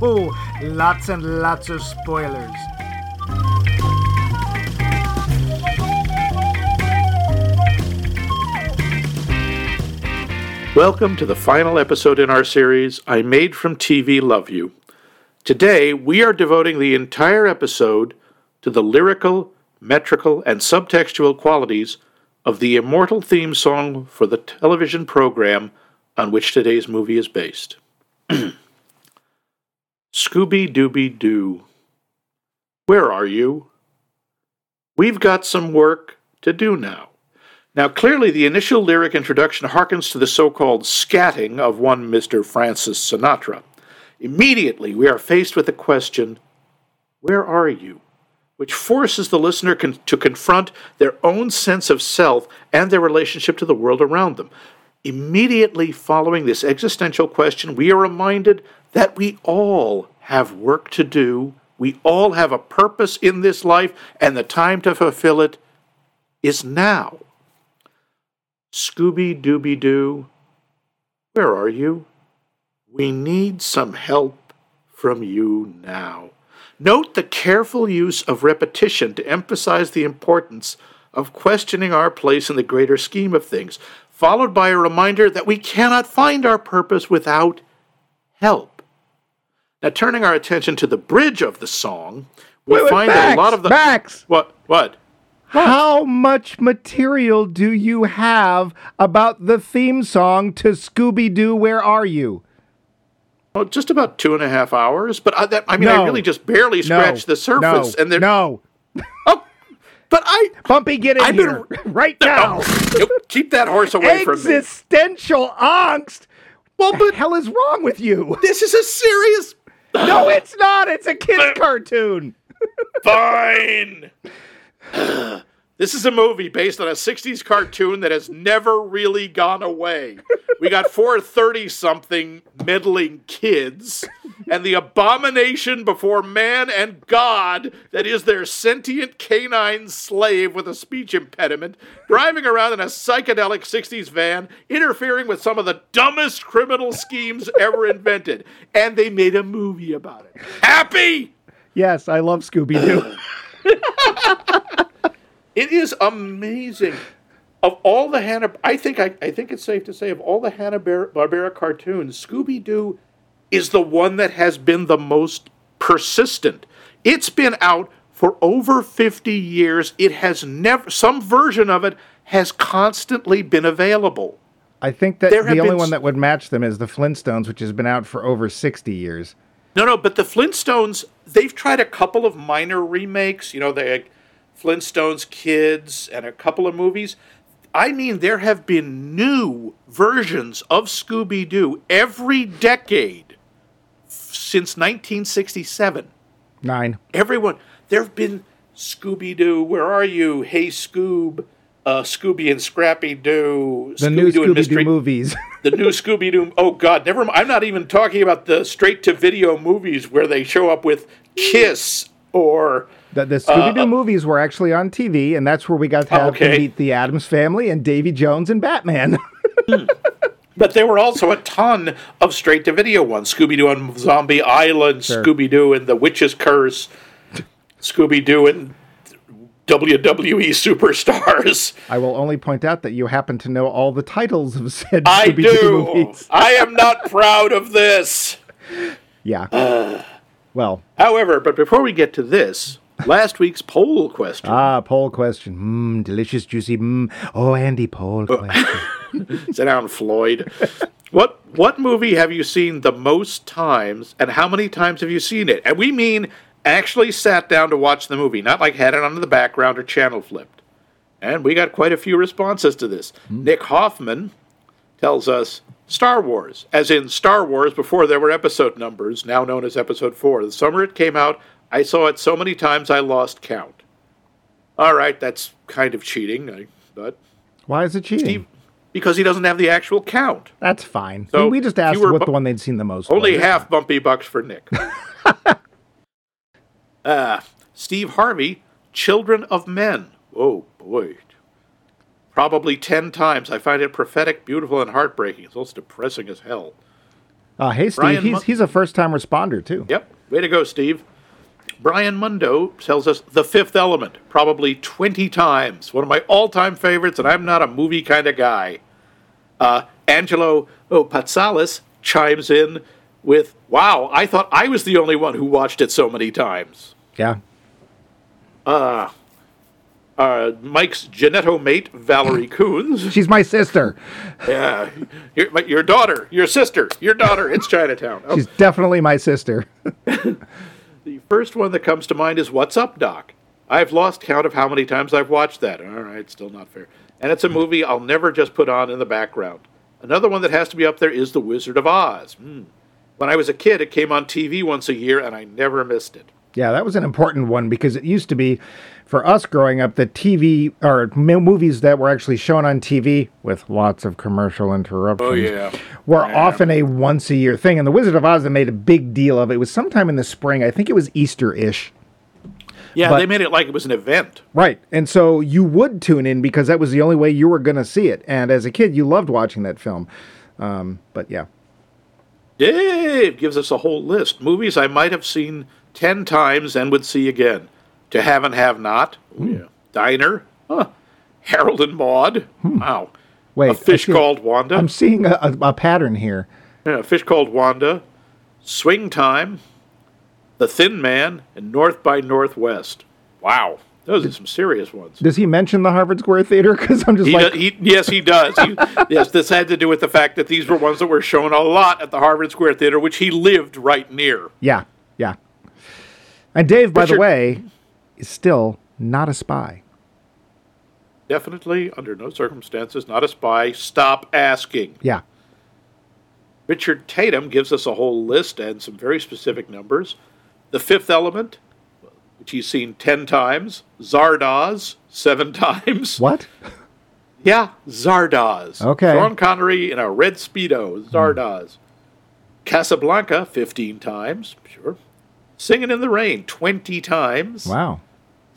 Oh, lots and lots of spoilers. Welcome to the final episode in our series, I Made from TV Love You. Today, we are devoting the entire episode to the lyrical, metrical, and subtextual qualities of the immortal theme song for the television program on which today's movie is based. Scooby Dooby Doo. Where are you? We've got some work to do now. Now, clearly, the initial lyric introduction harkens to the so called scatting of one Mr. Francis Sinatra. Immediately, we are faced with the question, Where are you? which forces the listener con- to confront their own sense of self and their relationship to the world around them. Immediately following this existential question, we are reminded that we all have work to do. We all have a purpose in this life, and the time to fulfill it is now. Scooby Dooby Doo, where are you? We need some help from you now. Note the careful use of repetition to emphasize the importance of questioning our place in the greater scheme of things, followed by a reminder that we cannot find our purpose without help. Now, turning our attention to the bridge of the song, we Wait, wait, find that a lot of the. Max! What? What? How much material do you have about the theme song to Scooby Doo? Where are you? Oh, just about two and a half hours. But I, that, I mean, I really just barely scratched the surface. No, and there, no. Oh, but I. Bumpy, get in I've been- here right now. Nope, keep that horse away from me. Existential angst. Well, What the but hell is wrong with you? this is a serious. No, it's not. It's a kid's cartoon. Fine. this is a movie based on a 60s cartoon that has never really gone away. We got four 30 something middling kids and the abomination before man and God that is their sentient canine slave with a speech impediment driving around in a psychedelic 60s van interfering with some of the dumbest criminal schemes ever invented. And they made a movie about it. Happy? Yes, I love Scooby Doo. It is amazing. Of all the Hanna, I think I, I think it's safe to say of all the Hanna Barbera cartoons, Scooby Doo is the one that has been the most persistent. It's been out for over 50 years. It has never some version of it has constantly been available. I think that the only one that would match them is the Flintstones, which has been out for over 60 years. No, no, but the Flintstones, they've tried a couple of minor remakes. You know, they Flintstones Kids and a couple of movies. I mean, there have been new versions of Scooby Doo every decade since 1967. Nine. Everyone, there have been Scooby Doo, Where Are You? Hey Scoob, uh, Scooby and Scrappy Doo, The new Scooby-Doo and Scooby Doo movies. the new Scooby Doo. Oh God, never. mind. I'm not even talking about the straight to video movies where they show up with Kiss or The, the Scooby Uh, Doo movies were actually on TV, and that's where we got to have to meet the Addams family and Davy Jones and Batman. Hmm. But there were also a ton of straight to video ones. Scooby Doo on Zombie Island, Sure. Scooby Doo and the Witch's Curse, Scooby Doo and WWE Superstars. I will only point out that you happen to know all the titles of said I Doo do. movies. I am not proud of this. Yeah. Uh, well, However, but before we get to this, last week's poll question. ah, poll question. Mmm, delicious, juicy. Mmm. Oh, Andy, poll oh. question. Sit down, Floyd. what what movie have you seen the most times, and how many times have you seen it? And we mean actually sat down to watch the movie, not like had it on in the background or channel flipped. And we got quite a few responses to this. Hmm. Nick Hoffman tells us Star Wars, as in Star Wars before there were episode numbers, now known as Episode Four. The summer it came out, I saw it so many times I lost count. All right, that's kind of cheating, I, but Why is it cheating? Steve, because he doesn't have the actual count. That's fine. So, we just asked what bu- the one they'd seen the most. Only was. half bumpy bucks for Nick. uh, Steve Harvey, Children of Men. Oh, boy. Probably ten times. I find it prophetic, beautiful, and heartbreaking. It's also depressing as hell. Uh, hey, Steve. Brian he's Mu- he's a first time responder too. Yep. Way to go, Steve. Brian Mundo tells us The Fifth Element, probably 20 times. One of my all time favorites, and I'm not a movie kind of guy. Uh, Angelo oh, Patsalis chimes in with, Wow, I thought I was the only one who watched it so many times. Yeah. Uh, Mike's Genetto mate, Valerie Coons. She's my sister. Yeah, your, your daughter, your sister, your daughter. It's Chinatown. Oh, She's definitely my sister. the first one that comes to mind is What's Up, Doc? I've lost count of how many times I've watched that. All right, still not fair. And it's a movie I'll never just put on in the background. Another one that has to be up there is The Wizard of Oz. Hmm. When I was a kid, it came on TV once a year, and I never missed it. Yeah, that was an important one because it used to be, for us growing up, the TV or m- movies that were actually shown on TV with lots of commercial interruptions Oh, yeah. were Yeah. often a once a year thing. And The Wizard of Oz they made a big deal of it. It was sometime in the spring. I think it was Easter ish. Yeah, But- they made it like it was an event. Right. And so you would tune in because that was the only way you were going to see it. And as a kid, you loved watching that film. Um, but yeah. Dave gives us a whole list. Movies I might have seen 10 times and would see again. To Have and Have Not. Oh, yeah. Diner. Huh. Harold and Maude. Hmm. Wow. Wait. A Fish Called Wanda. I'm seeing a, a, a pattern here. Yeah, a Fish Called Wanda. Swing Time. The Thin Man. And North by Northwest. Wow. Those are some serious ones. Does he mention the Harvard Square Theater? Because I'm just He like, does, he, yes, he does. He, yes, this had to do with the fact that these were ones that were shown a lot at the Harvard Square Theater, which he lived right near. yeah, yeah. And Dave, by the way, is still not a spy. Definitely, under no circumstances, not a spy. Stop asking. Yeah. Richard Tatum gives us a whole list and some very specific numbers. The Fifth Element, which he's seen 10 times. Zardoz, seven times. What? Yeah, Zardoz. Okay. Sean Connery in a red Speedo, Zardoz. Casablanca, 15 times. Sure. Singing in the Rain, 20 times. Wow.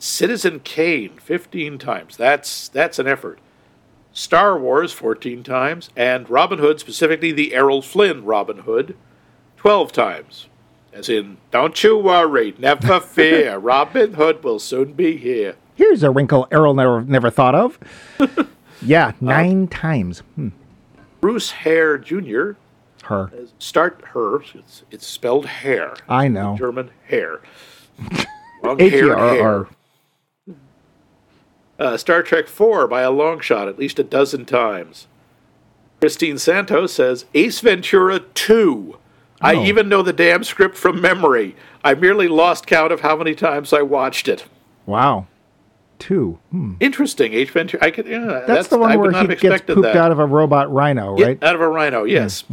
Citizen Kane 15 times. That's that's an effort. Star Wars 14 times and Robin Hood specifically the Errol Flynn Robin Hood 12 times. As in don't you worry, never fear, Robin Hood will soon be here. Here's a wrinkle Errol never never thought of. yeah, nine times. Hmm. Bruce Hare Jr. Her. start her it's, it's spelled hair. I know. German hair. Long H haired R hair. Uh, Star Trek 4 by a long shot, at least a dozen times. Christine Santos says Ace Ventura 2. I Oh. even know the damn script from memory. I merely lost count of how many times I watched it. Wow. Two. Hmm. Interesting, Ace Ventura. I could, yeah, That's, the one would where he gets pooped that. out of a robot rhino, Yeah, right? out of a rhino, yes.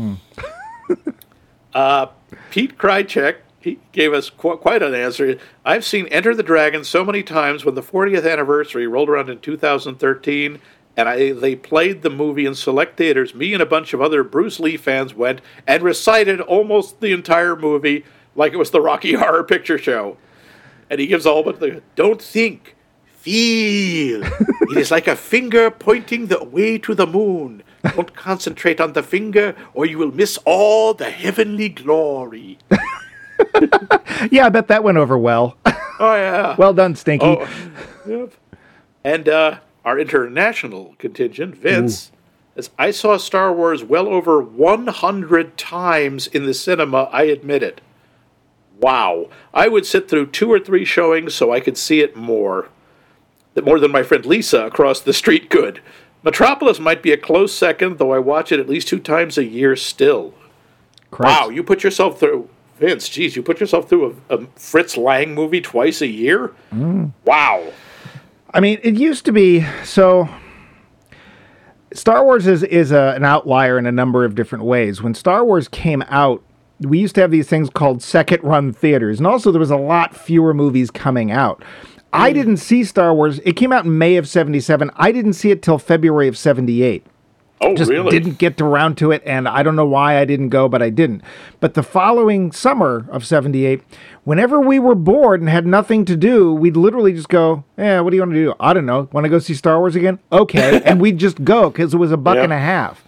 uh, Pete Krychek, he gave us qu- quite an answer. I've seen Enter the Dragon so many times when the 40th anniversary rolled around in 2013, and I, they played the movie in select theaters. Me and a bunch of other Bruce Lee fans went and recited almost the entire movie like it was the Rocky Horror Picture Show. And he gives all but the don't think, feel. it is like a finger pointing the way to the moon. Don't concentrate on the finger, or you will miss all the heavenly glory. Yeah, I bet that went over well. Oh yeah. well done, Stinky. Oh, yep. And uh, our international contingent, Vince, As I saw Star Wars well over 100 times in the cinema, I admit it. Wow. I would sit through two or three showings so I could see it more. That More than my friend Lisa across the street could. Metropolis might be a close second, though I watch it at least two times a year still. Christ. Wow, you put yourself through Vince, geez, you put yourself through a, a Fritz Lang movie twice a year? Wow. I mean, it used to be so. Star Wars is is a, an outlier in a number of different ways. When Star Wars came out, we used to have these things called second run theaters, and also there was a lot fewer movies coming out. I hmm. didn't see Star Wars. It came out in May of '77. I didn't see it till February of '78 Oh, just really? didn't get around to it and i don't know why i didn't go but i didn't but the following summer of 78 whenever we were bored and had nothing to do we'd literally just go yeah what do you want to do i don't know want to go see star wars again okay and we'd just go because it was a buck Yeah. and a half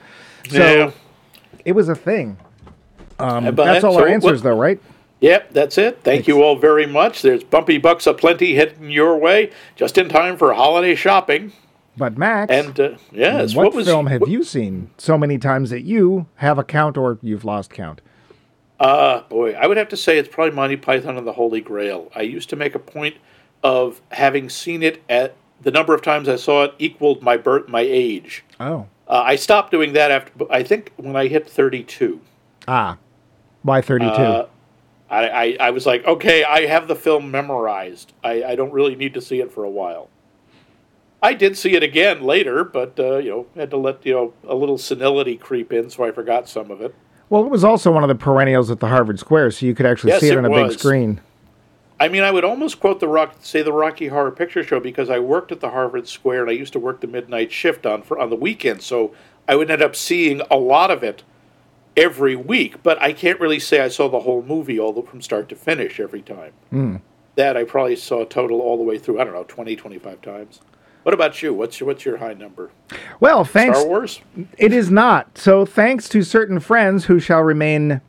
so Yeah. it was a thing Um, that's all so our what- answers, though, right? Yep, that's it. Thank you all very much. There's bumpy bucks aplenty heading your way, just in time for holiday shopping. But Max, And uh, yes, what, what, was film have what- you seen so many times that you have a count or you've lost count? Uh, boy, I would have to say it's probably Monty Python and the Holy Grail. I used to make a point of having seen it at the number of times I saw it equaled my birth, my age. Oh, Uh, I stopped doing that after I think when I hit 32. ah, why thirty-two? Uh, I, I, I was like, okay, I have the film memorized. I, I don't really need to see it for a while. I did see it again later, but uh, you know, had to let you know a little senility creep in, so I forgot some of it. well, it was also one of the perennials at the Harvard Square, so you could actually Yes, see it it on a big screen. I mean, I would almost quote the rock, say the Rocky Horror Picture Show because I worked at the Harvard Square and I used to work the midnight shift on for on the weekend, so I would end up seeing a lot of it every week. But I can't really say I saw the whole movie all the, from start to finish every time. That I probably saw total all the way through. I don't know, 20, 25 times. What about you? What's your what's your high number? Well, thanks. Star Wars? It is not. So, thanks to certain friends who shall remain,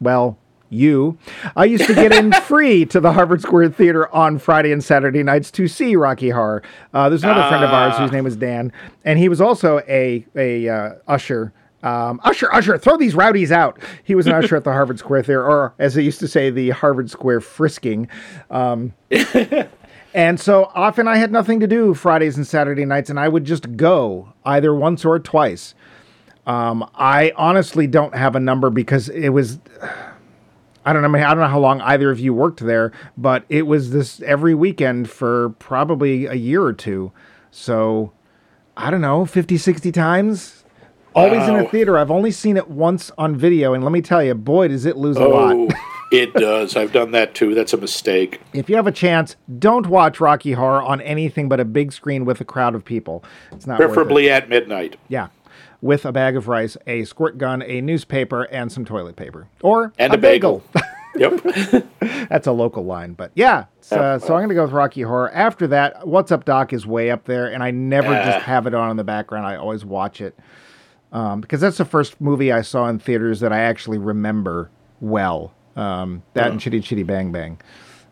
well, you, I used to get in free to the Harvard Square Theater on Friday and Saturday nights to see Rocky Horror. Uh, there's another friend of ours whose name is Dan, and he was also a a uh, usher. Um, usher, usher, throw these rowdies out. He was an usher at the Harvard Square Theater, or as they used to say, the Harvard Square frisking. Um, and so often I had nothing to do Fridays and Saturday nights, and I would just go either once or twice. Um, I honestly don't have a number because it was. I don't know. I don't know how long either of you worked there, but it was this every weekend for probably a year or two. So I don't know, 50, 60 times. Always in a theater. I've only seen it once on video, and let me tell you, boy, does it lose a lot. It does. I've done that too. That's a mistake. If you have a chance, don't watch Rocky Horror on anything but a big screen with a crowd of people. It's not worth it. Preferably at midnight. Yeah. With a bag of rice, a squirt gun, a newspaper, and some toilet paper. Or And a bagel. yep. That's a local line. But yeah, so, uh, so I'm going to go with Rocky Horror. After that, What's Up Doc is way up there, and I never just have it on in the background. I always watch it um, because that's the first movie I saw in theaters that I actually remember well. Um, that and Chitty Chitty Bang Bang.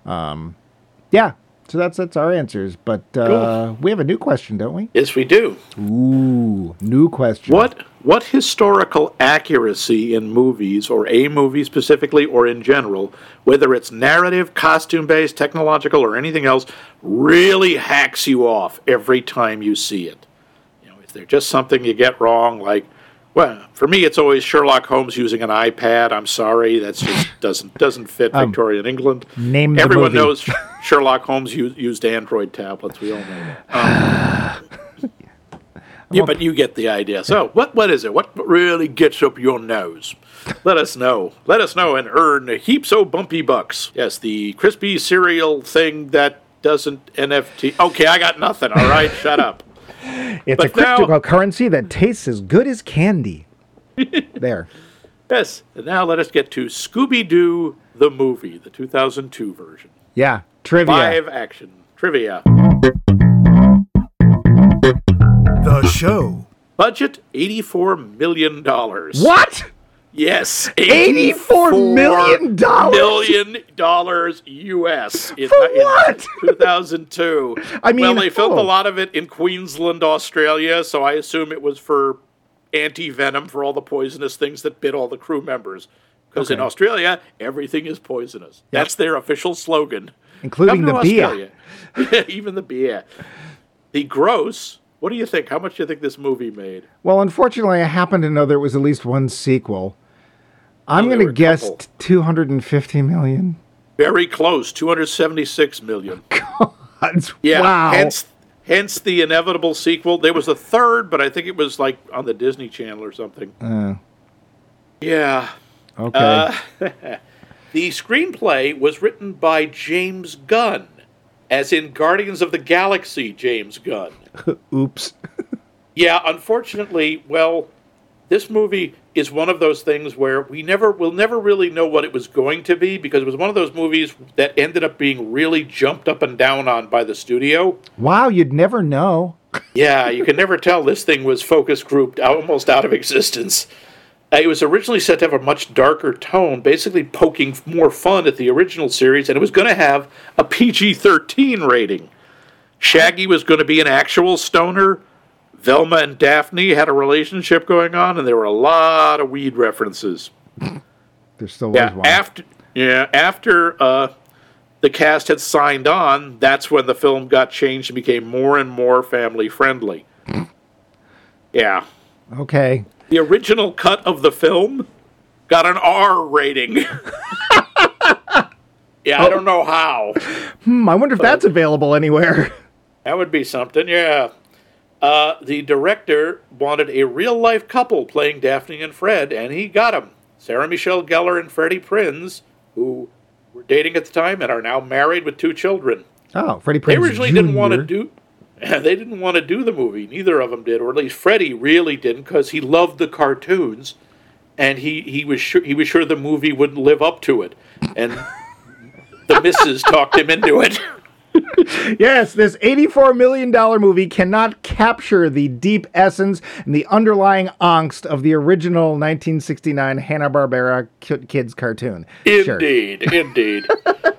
Um, yeah, so that's that's our answers. But uh, we have a new question, don't we? yes, we do. Ooh, new question. What what historical accuracy in movies, or a movie specifically, or in general, whether it's narrative, costume based, technological, or anything else, really hacks you off every time you see it? You know, is there just something you get wrong? Like, well, for me, it's always Sherlock Holmes using an iPad. I'm sorry, that's just doesn't doesn't fit Victorian England. name the Everyone movie. knows Sherlock Holmes used, used Android tablets. We all know that. Um, yeah, but you get the idea. So, what what is it? What really gets up your nose? Let us know. Let us know and earn heaps o' bumpy bucks. Yes, the crispy cereal thing that doesn't NFT. Okay, I got nothing. All right, shut up. It's a But now- cryptocurrency that tastes as good as candy. there. Yes, and now let us get to Scooby Doo the movie, the 2002 version. Yeah. Trivia. Live action trivia. The show. Budget $84 million. What? Yes, $84 million? million dollars U.S. in, For in what? 2002. I mean, well, they filmed oh. a lot of it in Queensland, Australia, so I assume it was for anti-venom for all the poisonous things that bit all the crew members. Because in Australia, everything is poisonous. That's their official slogan. Including the beer. Even the beer. The gross. What do you think? How much do you think this movie made? Well, unfortunately, I happen to know there was at least one sequel. I'm going to guess couple. 250 million. Very close. 276 million. God, Yeah. Wow. Hence, hence the inevitable sequel. There was a third, but I think it was like on the Disney Channel or something. Uh, Yeah. okay. Uh, the screenplay was written by James Gunn, as in Guardians of the Galaxy, James Gunn. Oops. Yeah, unfortunately, well, this movie is one of those things where we never will never really know what it was going to be because it was one of those movies that ended up being really jumped up and down on by the studio. Wow, you'd never know. Yeah, you can never tell this thing was focus grouped almost out of existence. Uh, it was originally set to have a much darker tone, basically poking more fun at the original series, and it was going to have a PG 13 rating. Shaggy was going to be an actual stoner. Velma and Daphne had a relationship going on, and there were a lot of weed references. There still was Yeah, one. after yeah, after uh, the cast had signed on, that's when the film got changed and became more and more family friendly. yeah, okay. the original cut of the film got an R rating. yeah, I don't know how. Hmm, I wonder if that's available anywhere. That would be something, yeah. Uh, the director wanted a real life couple playing Daphne and Fred, and he got them. Sarah Michelle Gellar and Freddie Prinze, who were dating at the time and are now married with two children. Oh, Freddie Prinze. They originally didn't want to do. They didn't want to do the movie. Neither of them did, or at least Freddie really didn't, because he loved the cartoons, and he, he was sure he was sure the movie wouldn't live up to it, and the missus talked him into it. Yes, this $84 million movie cannot capture the deep essence and the underlying angst of the original 1969 Hanna-Barbera kids cartoon. Sure. Indeed, indeed. uh,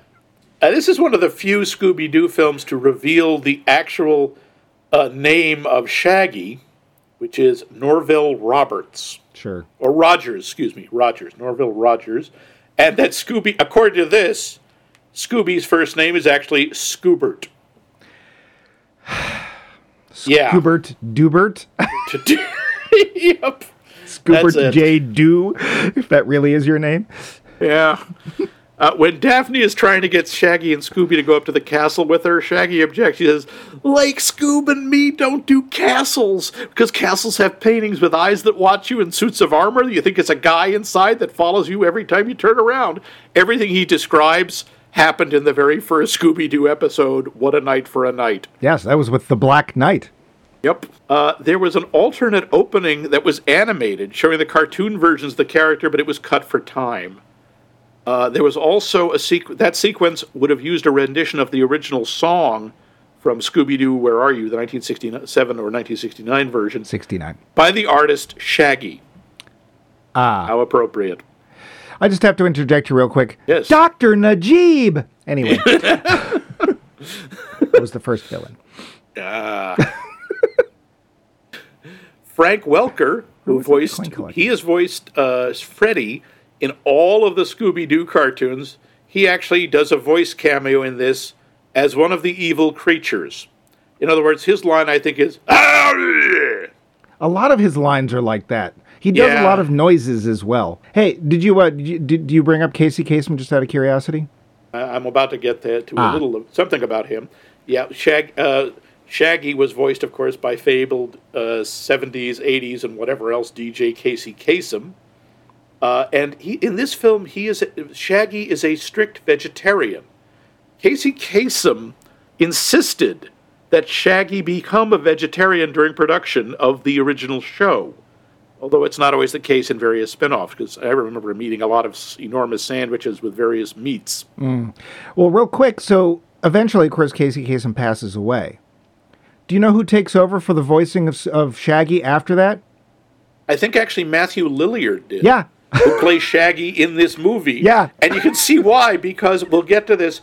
this is one of the few Scooby Doo films to reveal the actual uh, name of Shaggy, which is Norville Roberts. Sure. Or Rogers, excuse me, Rogers, Norville Rogers. And that Scooby, according to this, Scooby's first name is actually Scoobert. yeah. Scoobert Dubert. yep. Scoobert. J. Do, if that really is your name. Yeah. Uh, when Daphne is trying to get Shaggy and Scooby to go up to the castle with her, Shaggy objects. She says, Like Scoob and me don't do castles, because castles have paintings with eyes that watch you in suits of armor. You think it's a guy inside that follows you every time you turn around. Everything he describes happened in the very first Scooby Doo episode, What a Night for a Knight. Yes, that was with the Black Knight. Yep. Uh, there was an alternate opening that was animated, showing the cartoon versions of the character, but it was cut for time. Uh, there was also a sequence, that sequence would have used a rendition of the original song from Scooby Doo, Where Are You, the 1967 or 1969 version, 69. by the artist Shaggy. Ah. How appropriate. I just have to interject you real quick. Yes. Dr. Najib! Anyway. that was the first villain. Frank Welker, who the voiced, he has voiced uh, Freddy in all of the Scooby Doo cartoons. He actually does a voice cameo in this as one of the evil creatures. In other words, his line, I think, is. "Ah!" A lot of his lines are like that. He does Yeah. a lot of noises as well. Hey, did you uh, did, you, did you bring up Casey Kasem just out of curiosity? I- I'm about to get to Ah. a little of something about him. Yeah, Shag, uh, Shaggy was voiced, of course, by fabled uh, 70s, 80s, and whatever else DJ Casey Kasem. Uh, and he, in this film, he is Shaggy is a strict vegetarian. Casey Kasem insisted that Shaggy become a vegetarian during production of the original show. Although it's not always the case in various spin offs, because I remember meeting a lot of enormous sandwiches with various meats. Mm. Well, real quick. So eventually, of course, Casey Kasem passes away. Do you know who takes over for the voicing of, of Shaggy after that? I think actually Matthew Lillard did. Yeah. Who plays Shaggy in this movie. Yeah. And you can see why, because we'll get to this.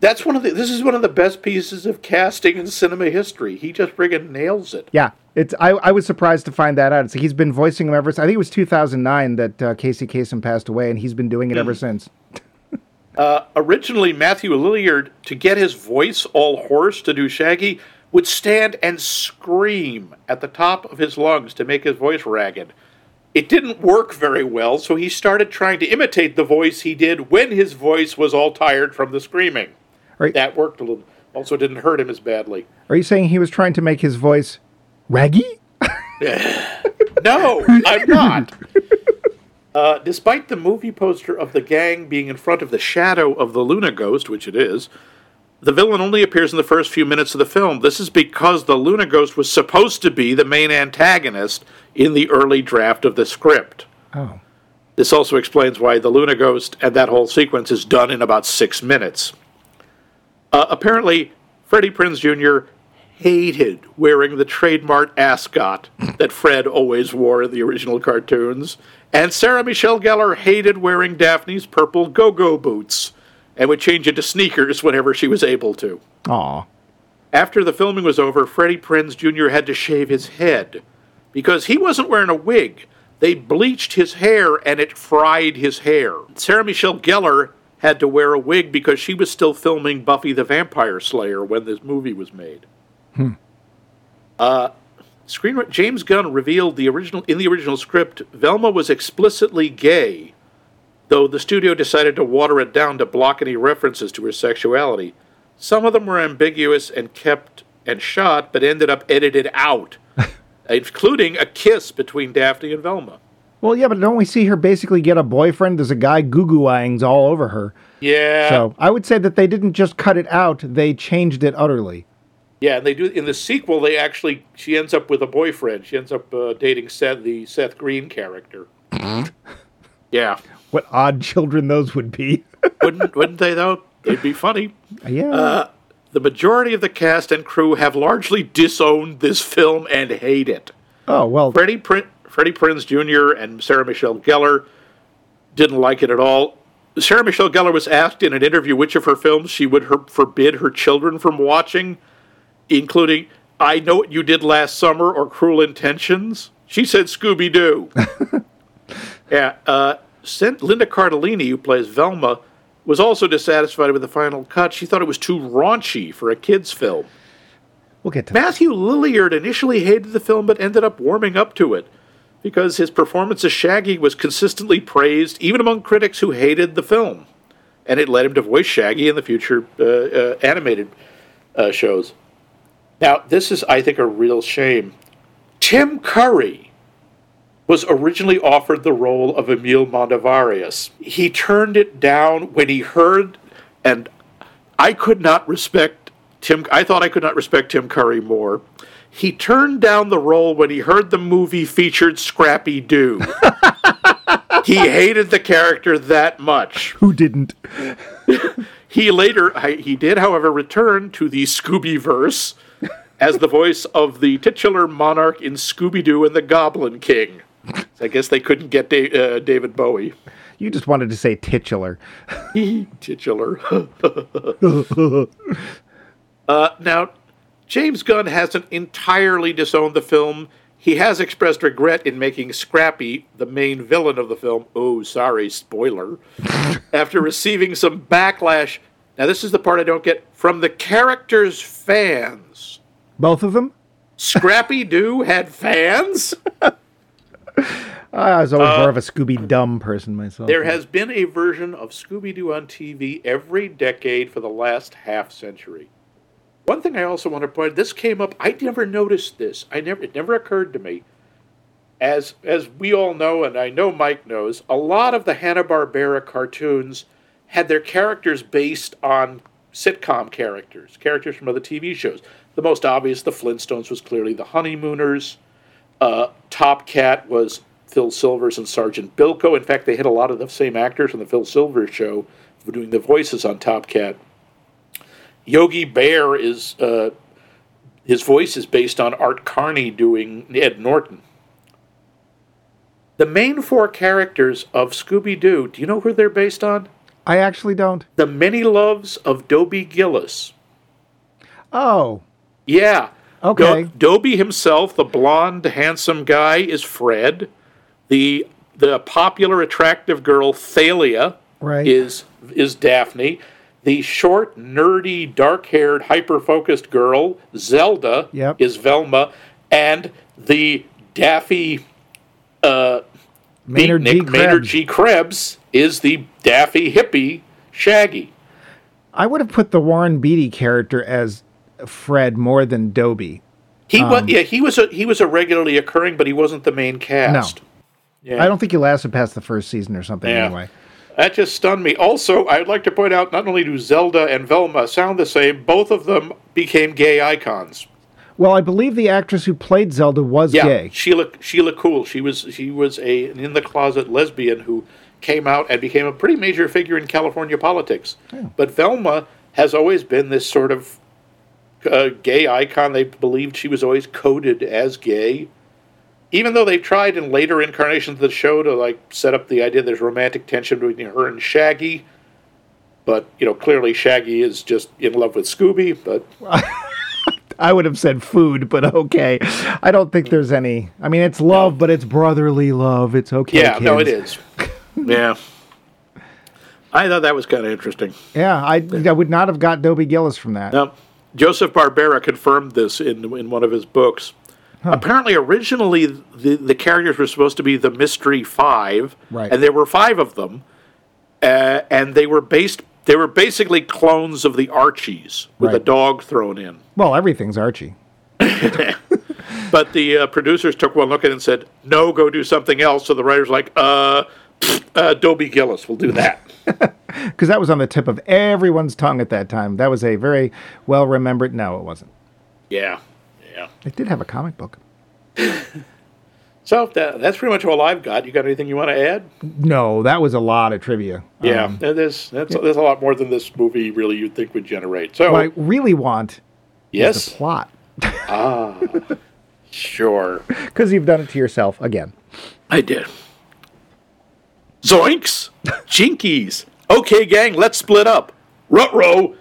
That's one of the this is one of the best pieces of casting in cinema history. He just friggin' nails it. Yeah, it's. I, I was surprised to find that out. It's, he's been voicing him ever. since I think it was 2009 that uh, Casey Kasem passed away, and he's been doing it Hmm. ever since. Originally, Matthew Lillard, to get his voice all hoarse to do Shaggy, would stand and scream at the top of his lungs to make his voice ragged. It didn't work very well, so he started trying to imitate the voice he did when his voice was all tired from the screaming. Right. That worked a little. Also, didn't hurt him as badly. Are you saying he was trying to make his voice raggy? No, I'm not. Uh, despite the movie poster of the gang being in front of the shadow of the Luna Ghost, which it is, the villain only appears in the first few minutes of the film. This is because the Luna Ghost was supposed to be the main antagonist in the early draft of the script. Oh, This also explains why the Luna Ghost and that whole sequence is done in about six minutes. Uh, apparently, Freddie Prinze Jr. hated wearing the trademark ascot that Fred always wore in the original cartoons. And Sarah Michelle Gellar hated wearing Daphne's purple go go boots and would change into sneakers whenever she was able to. Aw. After the filming was over, Freddie Prinze Jr. had to shave his head because he wasn't wearing a wig. They bleached his hair and it fried his hair. Sarah Michelle Gellar had to wear a wig because she was still filming Buffy the Vampire Slayer when this movie was made. Uh, screenwriter James Gunn revealed the original in the original script Velma was explicitly gay, though the studio decided to water it down to block any references to her sexuality. Some of them were ambiguous and kept and shot, but ended up edited out, including a kiss between Daphne and Velma. Well, yeah, but don't we see her basically get a boyfriend? There's a guy goo goo eyings all over her. Yeah. So I would say that they didn't just cut it out; they changed it utterly. Yeah, and they do in the sequel. They actually she ends up with a boyfriend. She ends up uh, dating Seth, the Seth Green character. yeah, What odd children those would be. wouldn't wouldn't they though? They'd be funny. yeah. Uh, the majority of the cast and crew have largely disowned this film and hate it. oh well. Freddie Prin- Freddie Prinze Jr. and Sarah Michelle Gellar didn't like it at all. Sarah Michelle Gellar was asked in an interview which of her films she would her, forbid her children from watching, including I Know What You Did Last Summer or Cruel Intentions. She said Scooby Doo. yeah, uh, Linda Cardellini, who plays Velma, was also dissatisfied with the final cut. She thought it was too raunchy for a kids' film. We'll get to Matthew Lillard initially hated the film but ended up warming up to it because his performance as Shaggy was consistently praised, even among critics who hated the film. And it led him to voice Shaggy in the future uh, uh, animated uh, shows. Now, this is, I think, a real shame. Tim Curry was originally offered the role of Emile Mondavarious. He turned it down when he heard, and I could not respect Tim. I thought I could not respect Tim Curry more. He turned down the role when he heard the movie featured Scrappy Doo. he hated the character that much. Who didn't? He later, he did, however, return to the Scooby verse as the voice of the titular monarch in Scooby Doo and the Goblin King. I guess they couldn't get da- uh, David Bowie. You just wanted to say titular. titular. uh, now, James Gunn hasn't entirely disowned the film. He has expressed regret in making Scrappy the main villain of the film. Oh, sorry, spoiler. After receiving some backlash. Now, this is the part I don't get from the character's fans. Both of them? Scrappy Doo had fans? I was always more uh, of a Scooby Dumb person myself. There has been a version of Scooby Doo on TV every decade for the last half century. One thing I also want to point this came up. I never noticed this. I never. It never occurred to me. As as we all know, and I know Mike knows, a lot of the Hanna Barbera cartoons had their characters based on sitcom characters, characters from other TV shows. The most obvious, the Flintstones, was clearly the Honeymooners. Uh, Top Cat was Phil Silvers and Sergeant Bilko. In fact, they had a lot of the same actors from the Phil Silvers show doing the voices on Top Cat. Yogi Bear is uh, his voice is based on Art Carney doing Ed Norton. The main four characters of Scooby Doo, do you know who they're based on? I actually don't. The Many Loves of Dobie Gillis. Oh, Yeah. Okay. Do- Dobie himself, the blonde, handsome guy, is Fred. The the popular, attractive girl Thalia Right. is is Daphne. The short, nerdy, dark-haired, hyper-focused girl Zelda Yep. is Velma, and the daffy uh, Maynard G. beatnik Maynard Krebs. G. Krebs is the daffy hippie Shaggy. I would have put the Warren Beatty character as Fred more than Dobie. He was Um, yeah he was a he was a regularly occurring, but he wasn't the main cast. Yeah. I don't think he lasted past the first season or something Yeah. anyway. That just stunned me. Also, I'd like to point out not only do Zelda and Velma sound the same, both of them became gay icons. Well, I believe the actress who played Zelda was Yeah, gay. Sheila Sheila Cool. She was she was a an in the closet lesbian who came out and became a pretty major figure in California politics. But Velma has always been this sort of uh, gay icon. They believed she was always coded as gay. Even though they've tried in later incarnations of the show to like set up the idea there's romantic tension between her and Shaggy, but you know clearly Shaggy is just in love with Scooby. But I would have said food, but okay. I don't think there's any. I mean, it's love, but it's brotherly love. It's okay. yeah, no, it kids. is. yeah, I thought that was kind of interesting. Yeah, I, I would not have got Dobie Gillis from that. Now, Joseph Barbera confirmed this in in one of his books. Apparently, originally the the characters were supposed to be the Mystery Five, Right. and there were five of them, uh, and they were based. They were basically clones of the Archies with a dog thrown in. Well, everything's Archie. But the uh, producers took one look at it and said, "No, go do something else." So the writers like, "Uh, pfft, uh Dobie Gillis will do that." Because that was on the tip of everyone's tongue at that time. That was a very well remembered. No, it wasn't. yeah, yeah. It did have a comic book. So that, that's pretty much all I've got. You got anything you want to add? No, that was a lot of trivia. Yeah, Um, there's that's, there's a lot more than this movie really you'd think would generate. So what I really want is yes, the plot. Ah, sure, Because you've done it to yourself again. I did. Zoinks, Jinkies. Okay, gang, let's split up. Rutro.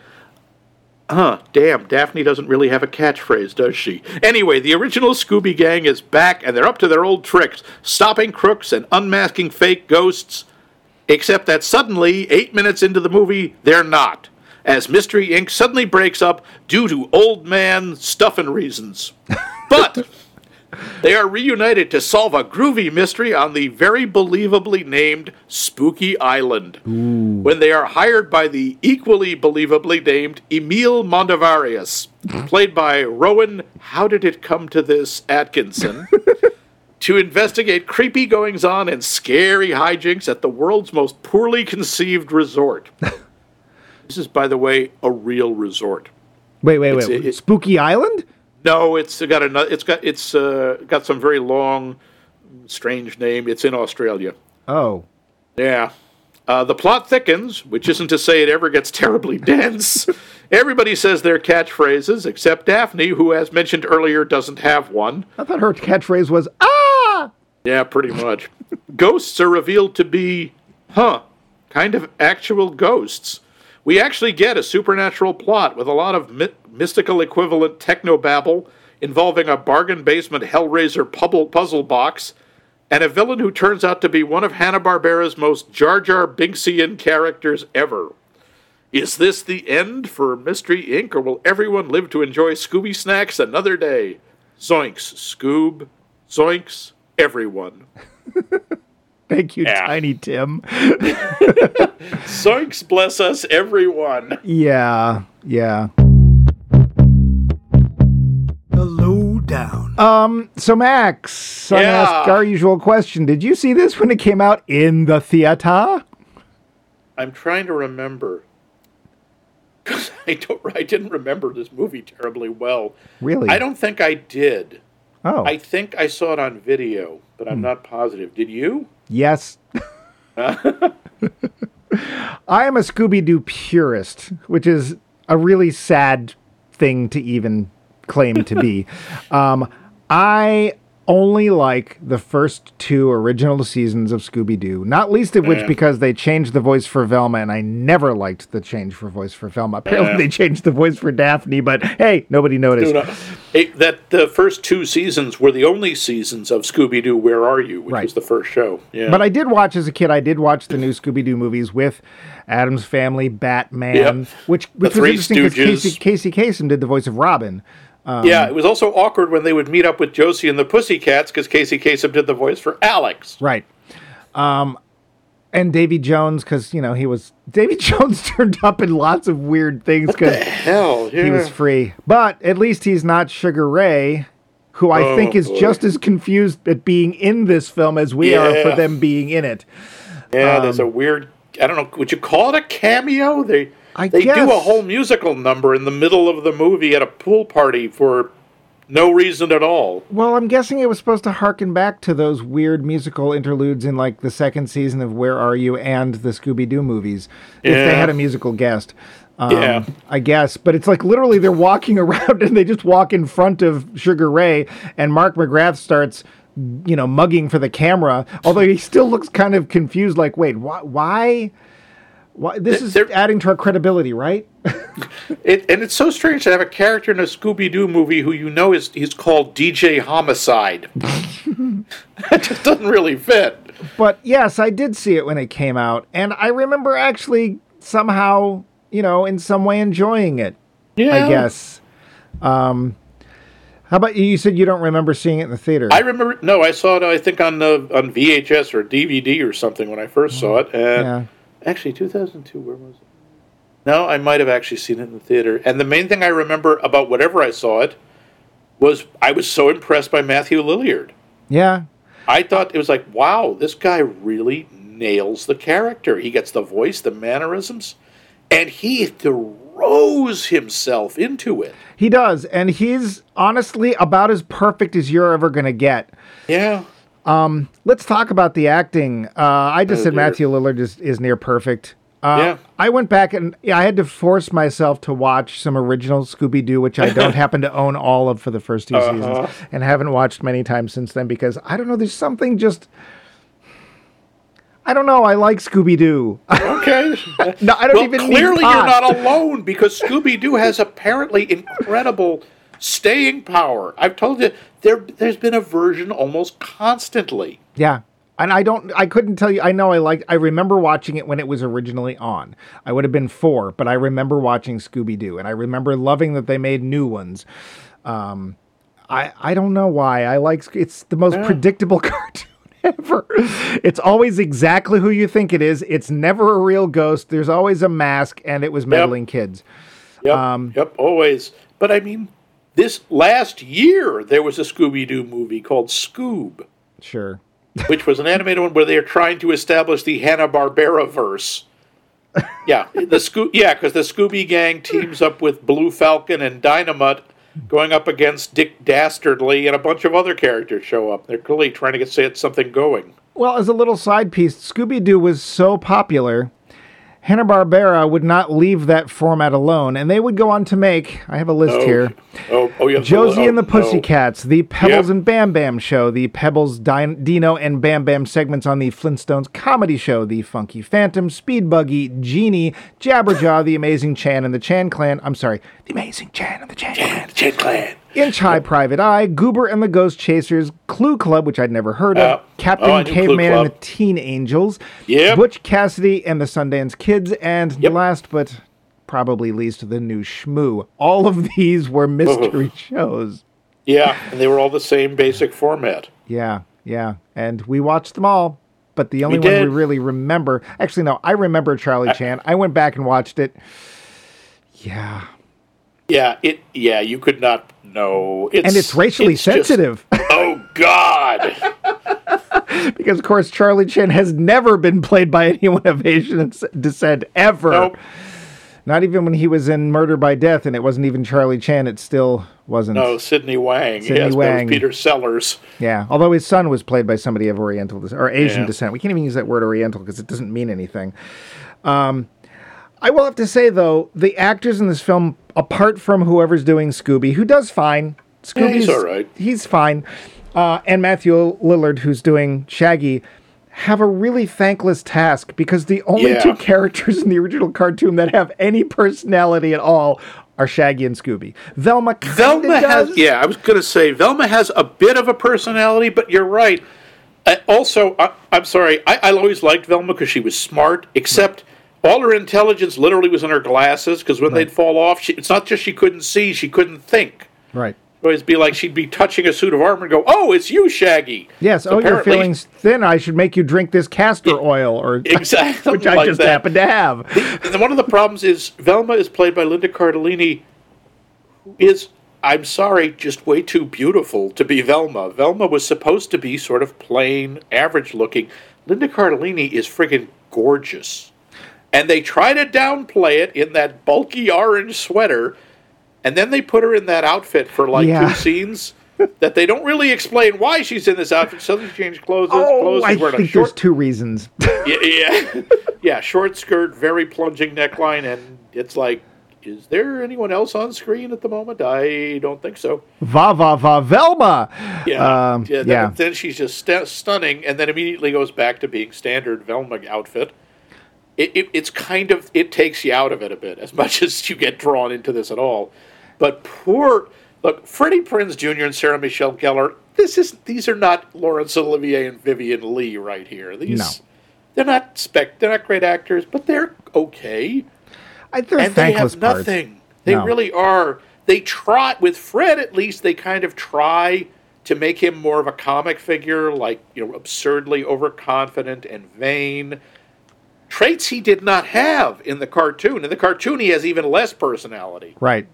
Huh, damn, Daphne doesn't really have a catchphrase, does she? Anyway, the original Scooby Gang is back and they're up to their old tricks, stopping crooks and unmasking fake ghosts. Except that suddenly, eight minutes into the movie, they're not. As Mystery Inc. suddenly breaks up due to old man stuffing reasons. But they are reunited to solve a groovy mystery on the very believably named Spooky Island. When they are hired by the equally believably named Emile Mondavarious, played by Rowan How Did It Come to This Atkinson, to investigate creepy goings on and scary hijinks at the world's most poorly conceived resort. this is, by the way, a real resort. Wait, wait, It's- wait. it- Spooky Island? No, it's got a it's got it's uh, got some very long, strange name. It's in Australia. Oh. Yeah. Uh, the plot thickens, which isn't to say it ever gets terribly dense. Everybody says their catchphrases, except Daphne, who, as mentioned earlier, doesn't have one. I thought her catchphrase was, ah! Yeah, pretty much. ghosts are revealed to be, huh, kind of actual ghosts. We actually get a supernatural plot with a lot of my- mystical equivalent technobabble involving a bargain basement Hellraiser puzzle, box and a villain who turns out to be one of Hanna-Barbera's most Jar Jar Binksian characters ever. Is this the end for Mystery Inc., or will everyone live to enjoy Scooby snacks another day? Zoinks, Scoob. Zoinks, everyone. Thank you, Yeah. Tiny Tim. Zoinks, bless us, everyone. Yeah, yeah. The lowdown. Um, so Max, I Yeah. ask our usual question. Did you see this when it came out in the theater? I'm trying to remember. 'Cause I don't. I didn't remember this movie terribly well. Really? I don't think I did. Oh, I think I saw it on video, but I'm not positive. Did you? Yes. I am a Scooby Doo purist, which is a really sad thing to even claim to be. um, I only like the first two original seasons of Scooby Doo, not least of which Yeah. because they changed the voice for Velma, and I never liked the change for voice for Velma. Apparently, Yeah. they changed the voice for Daphne, but hey, nobody noticed. No, no. Hey, that the first two seasons were the only seasons of Scooby Doo. Where are you? Which Right. was the first show. Yeah. But I did watch as a kid. I did watch the new Scooby Doo movies with Addams Family, Batman, Yep. which which was Three interesting because Casey, Casey Kasem did the voice of Robin. Yeah, it was also awkward when they would meet up with Josie and the Pussycats because Casey Kasem did the voice for Alex. Right. Um, and Davy Jones because you know he was Davy Jones turned up in lots of weird things because Hell, yeah. he was free. But at least he's not Sugar Ray, who I Oh, think is boy. just as confused at being in this film as we are for them being in it. Yeah, there's a weird. I don't know. Would you call it a cameo? They I they do a whole musical number in the middle of the movie at a pool party for no reason at all. Well, I'm guessing it was supposed to harken back to those weird musical interludes in like the second season of Where Are You and the Scooby Doo movies. If they had a musical guest. Um, Yeah. I guess. But it's like literally they're walking around and they just walk in front of Sugar Ray and Mark McGrath starts, you know, mugging for the camera. Although he still looks kind of confused, like, wait, why? Why? Why? This is They're- adding to our credibility, right? It, and it's so strange to have a character in a Scooby Doo movie who you know is he's called DJ Homicide. it just doesn't really fit. But yes, I did see it when it came out, and I remember actually somehow, you know, in some way enjoying it. Yeah, I guess. Um, how about you? You said you don't remember seeing it in the theater. I remember. No, I saw it. I think on uh, on VHS or DVD or something when I first saw it. And yeah. Actually, 2002. Where was it? No, I might have actually seen it in the theater. And the main thing I remember about whatever I saw it was I was so impressed by Matthew Lillard. Yeah. I thought it was like, wow, this guy really nails the character. He gets the voice, the mannerisms, and he throws himself into it. He does, and he's honestly about as perfect as you're ever going to get. Yeah. Let's talk about the acting. Uh, I just Oh, said dear. Matthew Lillard is, is near perfect. Uh, Yeah. I went back and yeah, I had to force myself to watch some original Scooby Doo, which I don't happen to own all of for the first 2 Uh-huh. seasons, and haven't watched many times since then because I don't know. There's something just. I don't know. I like Scooby Doo. Okay. no, I don't well, even. clearly you're not alone because Scooby Doo has apparently incredible staying power. I've told you there. There's been a version almost constantly. Yeah. And I don't I couldn't tell you I know I like I remember watching it when it was originally on. I would have been 4, but I remember watching Scooby Doo and I remember loving that they made new ones. Um I I don't know why. I like it's the most predictable cartoon ever. It's always exactly who you think it is. It's never a real ghost. There's always a mask and it was meddling kids. Yep. Um, yep. Always. But I mean, this last year there was a Scooby Doo movie called Scoob. Sure. which was an animated one where they are trying to establish the Hanna Barbera verse. Yeah, the Scoo- yeah, because the Scooby Gang teams up with Blue Falcon and Dynamite, going up against Dick Dastardly, and a bunch of other characters show up. They're clearly trying to get something going. Well, as a little side piece, Scooby Doo was so popular, Hanna Barbera would not leave that format alone, and they would go on to make. I have a list here. Oh, oh yeah, Josie oh, and the no. Pussycats, the Pebbles Yep. and Bam Bam Show, the Pebbles, Din- Dino, and Bam Bam segments on the Flintstones Comedy Show, the Funky Phantom, Speed Buggy, Genie, Jabberjaw, the Amazing Chan and the Chan Clan. I'm sorry, the Amazing Chan and the Chan Clan. And Chin Clan. Inch High Private Eye, Goober and the Ghost Chasers, Clue Club, which I'd never heard of, Uh, Captain oh, I Caveman and the Teen Angels, Yep. Butch Cassidy and the Sundance Kids, and Yep. last but probably least, the new Shmoo. All of these were mystery shows. Yeah, and they were all the same basic format. Yeah, yeah. And we watched them all, but the only We one we really remember, actually, no, I remember Charlie Chan. I went back and watched it. Yeah. Yeah, it. Yeah, you could not know. It's, And it's racially it's just- sensitive. oh God. because of course Charlie Chan has never been played by anyone of Asian descent ever. Nope. Not even when he was in Murder by Death, and it wasn't even Charlie Chan. It still wasn't. No, Sidney Wang. Sidney yes, Wang. Peter Sellers. Yeah, although his son was played by somebody of Oriental or Asian Yeah. descent. We can't even use that word Oriental because it doesn't mean anything. Um, I will have to say though, the actors in this film, apart from whoever's doing Scooby, who does fine, Scooby's he's all right. He's fine, uh, and Matthew Lillard, who's doing Shaggy, have a really thankless task because the only Yeah. two characters in the original cartoon that have any personality at all are Shaggy and Scooby. Velma, Velma does. has, yeah, I was going to say Velma has a bit of a personality, but you're right. Uh, also, I, I'm sorry, I, I always liked Velma because she was smart, except all her intelligence literally was in her glasses because when they'd fall off, she, it's not just she couldn't see, she couldn't think. right. It'd always be like she'd be touching a suit of armor and go, "Oh, it's you, Shaggy." Yes. So oh, you're apparently- feeling thin. I should make you drink this castor oil, or Exactly, which I like just that. happen to have. And one of the problems is Velma is played by Linda Cardellini, who is, I'm sorry, just way too beautiful to be Velma. Velma was supposed to be sort of plain, average looking. Linda Cardellini is friggin' gorgeous. And they try to downplay it in that bulky orange sweater, and then they put her in that outfit for like Yeah. two scenes that they don't really explain why she's in this outfit. Suddenly she changed clothes. Oh, clothes I she's wearing a think short, there's two reasons. yeah, yeah, yeah, short skirt, very plunging neckline, and it's like, is there anyone else on screen at the moment? I don't think so. va va va Velma. Yeah, Um, yeah, then, yeah. Then she's just sta stunning, and then immediately goes back to being standard Velma outfit. It, it, it's kind of it takes you out of it a bit, as much as you get drawn into this at all. But poor look, Freddie Prinze Jr. and Sarah Michelle Gellar. This is these are not Laurence Olivier and Vivien Leigh right here. These No. they're not spec. They're not great actors, but they're okay I, they're and they have parts. nothing. They No. really are. They try with Fred at least. They kind of try to make him more of a comic figure, like you know, absurdly overconfident and vain. Traits he did not have in the cartoon. In the cartoon, he has even less personality. Right.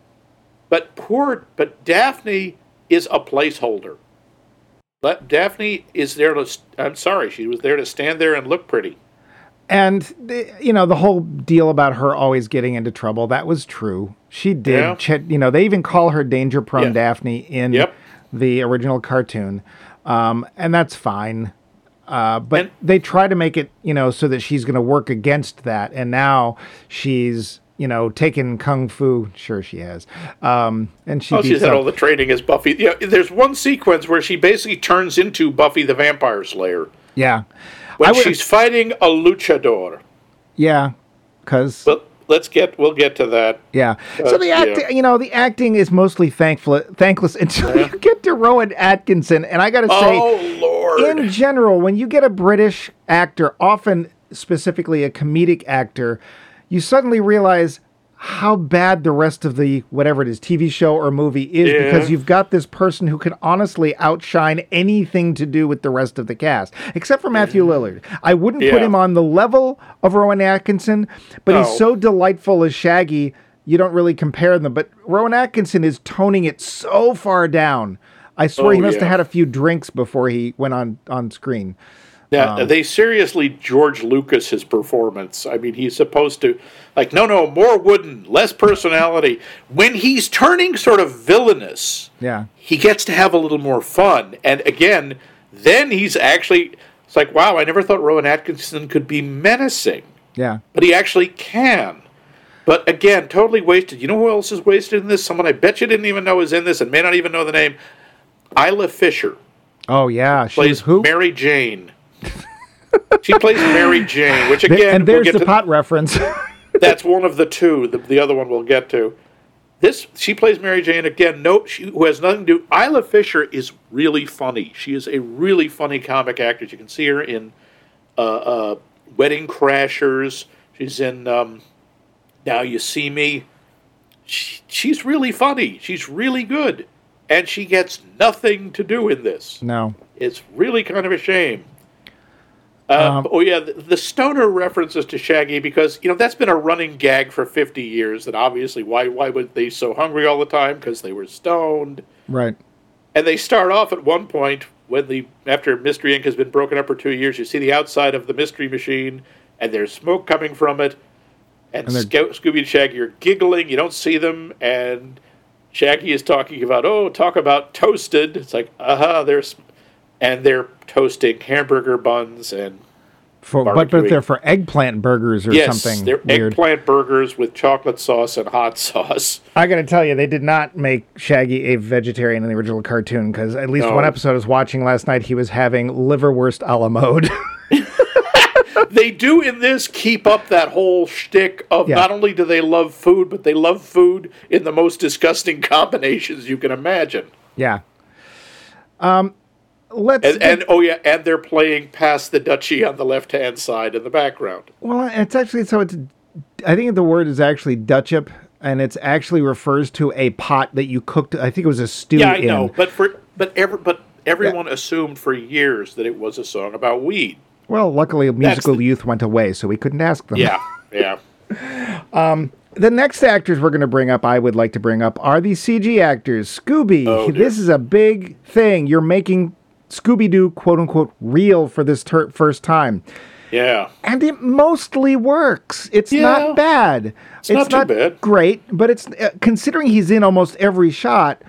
But poor, but Daphne is a placeholder. But Daphne is there to. I'm sorry, she was there to stand there and look pretty. And the, you know the whole deal about her always getting into trouble that was true. She did. Yeah. ch- you know they even call her danger prone Yeah. Daphne in Yep. the original cartoon, um, and that's fine. Uh, but And- they try to make it you know so that she's going to work against that, and now she's you know taken kung fu. Sure, she has, um, and she Oh, she's had up- all the training as Buffy. Yeah, there's one sequence where she basically turns into Buffy the Vampire Slayer yeah, when she's fighting a luchador. yeah, because But let's get we'll get to that. Yeah. so the yeah. acting, you know, the acting is mostly thankful, thankless until you get to Rowan Atkinson. And I got to say, oh Lord! in general, when you get a British actor, often specifically a comedic actor, you suddenly realize how bad the rest of the whatever it is TV show or movie is Yeah. because you've got this person who can honestly outshine anything to do with the rest of the cast except for Matthew Lillard. I wouldn't put him on the level of Rowan Atkinson, but he's so delightful as Shaggy, you don't really compare them, but Rowan Atkinson is toning it so far down. I swear Oh, he must yeah. have had a few drinks before he went on on screen. Yeah, um, they seriously George Lucas his performance. I mean, he's supposed to like no, no, more wooden, less personality. when he's turning sort of villainous, Yeah. he gets to have a little more fun. And again, then he's actually it's like, wow, I never thought Rowan Atkinson could be menacing. Yeah. but he actually can. But again, totally wasted. You know who else is wasted in this? Someone I bet you didn't even know is in this and may not even know the name. Isla Fisher Oh yeah. She plays who? Mary Jane. She plays Mary Jane, which again, and there's we'll get the to, pot reference. that's one of the two. The, the other one we'll get to. This she plays Mary Jane again. No, she who has nothing to do. Isla Fisher is really funny. She is a really funny comic actress. You can see her in uh, uh, Wedding Crashers. She's in um, Now You See Me. She, she's really funny. She's really good, and she gets nothing to do in this. no. It's really kind of a shame. Uh, oh yeah, the, the stoner references to Shaggy because you know that's been a running gag for fifty years. That obviously why why were they so hungry all the time? Because they were stoned, Right. and they start off at one point when the after Mystery Inc. has been broken up for two years. You see the outside of the Mystery Machine, and there's smoke coming from it, and, And Sco- Scooby and Shaggy are giggling. You don't see them, and Shaggy is talking about oh, talk about toasted. It's like aha, there's, and they're toasting hamburger buns and For, but but they're for eggplant burgers or yes, something they're weird. eggplant burgers with chocolate sauce and hot sauce. I got to tell you, they did not make Shaggy a vegetarian in the original cartoon because at least No. one episode I was watching last night, he was having liverwurst a la mode. they do in this keep up that whole shtick of Yeah. not only do they love food, but they love food in the most disgusting combinations you can imagine. yeah. Um, let's. And, and oh yeah, and they're playing past the Dutchie" on the left-hand side in the background. well, it's actually so it's. I think the word is actually Dutchup, and it's actually refers to a pot that you cooked. I think it was a stew Yeah, I in. know, but for but every but everyone assumed for years that it was a song about weed. Well, luckily, musical the- youth went away, so we couldn't ask them. Yeah, yeah. Um, the next actors we're going to bring up, I would like to bring up, are the CG actors. Scooby, Oh, this is a big thing. You're making Scooby Doo, quote unquote, real for this ter- first time. Yeah. and it mostly works. It's Yeah. not bad. It's, not too bad. great, but it's uh, considering he's in almost every shot.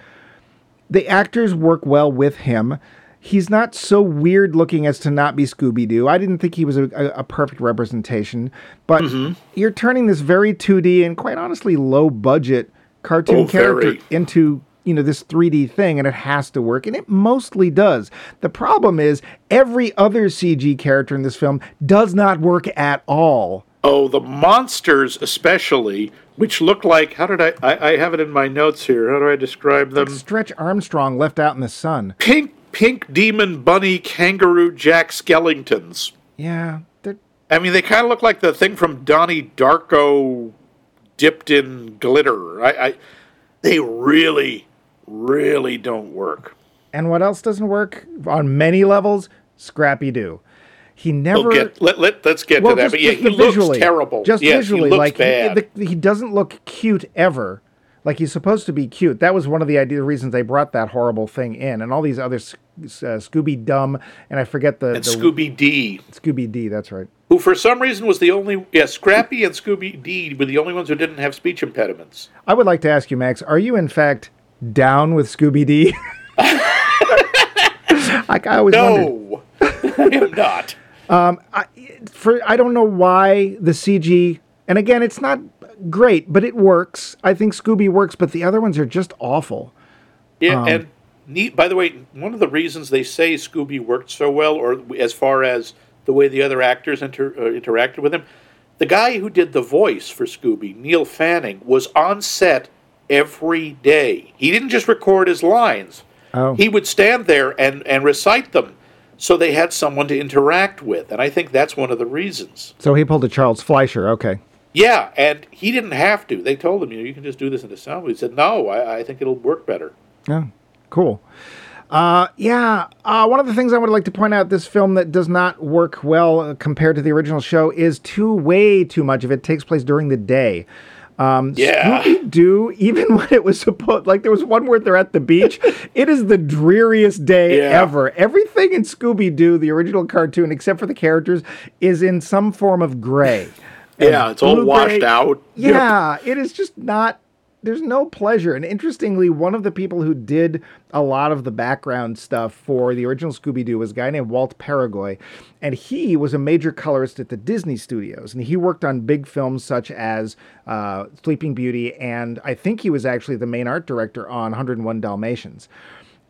The actors work well with him. He's not so weird looking as to not be Scooby Doo. I didn't think he was a, a, a perfect representation, but Mm-hmm. you're turning this very 2D and quite honestly low budget cartoon Oh, character very. into you know this 3D thing and it has to work and it mostly does. The problem is every other CG character in this film does not work at all. Oh, the monsters, especially, which look like. How did I, I? I have it in my notes here. How do I describe them? Stretch Armstrong left out in the sun. Pink, pink demon bunny kangaroo Jack Skellingtons. Yeah, they're I mean, they kind of look like the thing from Donnie Darko dipped in glitter. I, I they really, really don't work. and what else doesn't work on many levels? Scrappy Doo. He never We'll get let let let's get well, to that. just, But yeah, he the looks visually, terrible. Just Yes, visually, he looks like bad. He, the, he doesn't look cute ever. Like he's supposed to be cute. That was one of the idea reasons they brought that horrible thing in, and all these other uh, Scooby Dum, and I forget the, and the Scooby Dee, Scooby Dee. That's right. who for some reason was the only yeah Scrappy and Scooby Dee were the only ones who didn't have speech impediments. I would like to ask you, Max, are you in fact down with Scooby Dee? I, I always wondered. No, I am not. for I don't know why the CG and again it's not great, but it works. I think Scooby works, but the other ones are just awful. Yeah, Um, and neat. By the way, one of the reasons they say Scooby worked so well, or as far as the way the other actors inter, uh, interacted with him, the guy who did the voice for Scooby, Neil Fanning, was on set every day. He didn't just record his lines; Oh. he would stand there and and recite them. So they had someone to interact with, and I think that's one of the reasons. So he pulled a Charles Fleischer. Okay. Yeah, and he didn't have to. They told him, you know, you can just do this in the sound. He said, "No, I, I think it'll work better." Yeah. Cool. Uh, yeah. Uh, one of the things I would like to point out this film that does not work well uh, compared to the original show is too way too much of it takes place during the day. Um, Yeah. do even when it was supposed like there was one where they're at the beach. it is the dreariest day Yeah. ever. Everything in Scooby Doo, the original cartoon, except for the characters, is in some form of gray. Yeah, it's all washed gray- out. Yeah, it is just not. There's no pleasure. And interestingly, one of the people who did a lot of the background stuff for the original Scooby Doo was a guy named Walt Peregoy. And he was a major colorist at the Disney studios. And he worked on big films such as uh, Sleeping Beauty. And I think he was actually the main art director on 101 Dalmatians.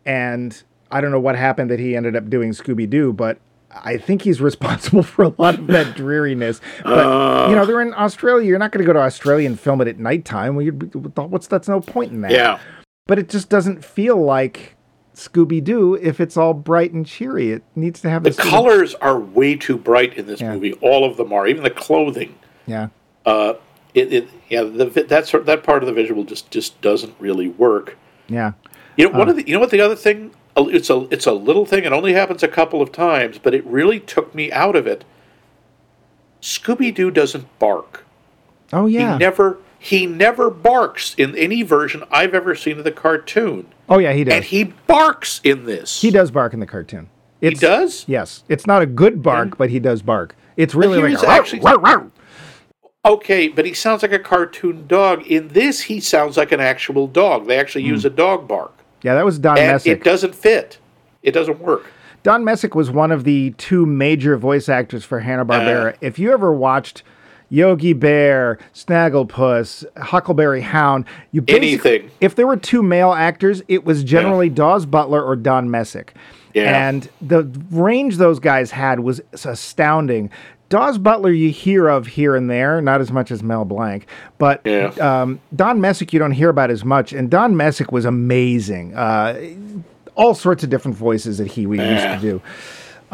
And I don't know what happened that he ended up doing Scooby Doo, but I think he's responsible for a lot of that dreariness. But you know, they're in Australia. You're not going to go to Australia and film it at nighttime. Well, you'd be, what's that's no point in that. Yeah. But it just doesn't feel like Scooby Doo if it's all bright and cheery. It needs to have The sort of- colors are way too bright in this Yeah. movie. All of them are. Even the clothing. Yeah. Uh, it, it yeah. The, that sort that part of the visual just just doesn't really work. Yeah. You know, one of the you know what the other thing. It's a it's a little thing. It only happens a couple of times, but it really took me out of it. Scooby Doo doesn't bark. Oh yeah. He never he never barks in any version I've ever seen of the cartoon, oh yeah, he does. and he barks in this. he does bark in the cartoon. He does. Yes. It's not a good bark, mm. but he does bark. It's really like a, "Rawr, actually- rawr, rawr." Okay, but he sounds like a cartoon dog. In this, he sounds like an actual dog. They actually hmm. use a dog bark, Yeah, that was Don and Messick. it doesn't fit. It doesn't work. Don Messick was one of the two major voice actors for Hanna Barbera. Uh. if you ever watched Yogi Bear, Snagglepuss, Huckleberry Hound, you Anything. If there were two male actors, it was generally Daws Butler or Don Messick. Yeah. And the range those guys had was astounding. Daws Butler you hear of here and there, not as much as Mel Blanc, but Yeah. um, Don Messick you don't hear about as much. And Don Messick was amazing. Uh, all sorts of different voices that he we used to do.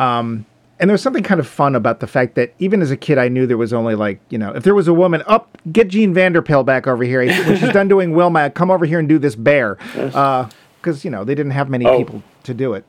Um, and there was something kind of fun about the fact that even as a kid, I knew there was only like, you know, if there was a woman, up, get Jean Vander Pyl back over here. When she's done doing Wilma, come over here and do this bear. Because, you know, they didn't have many Oh. people to do it.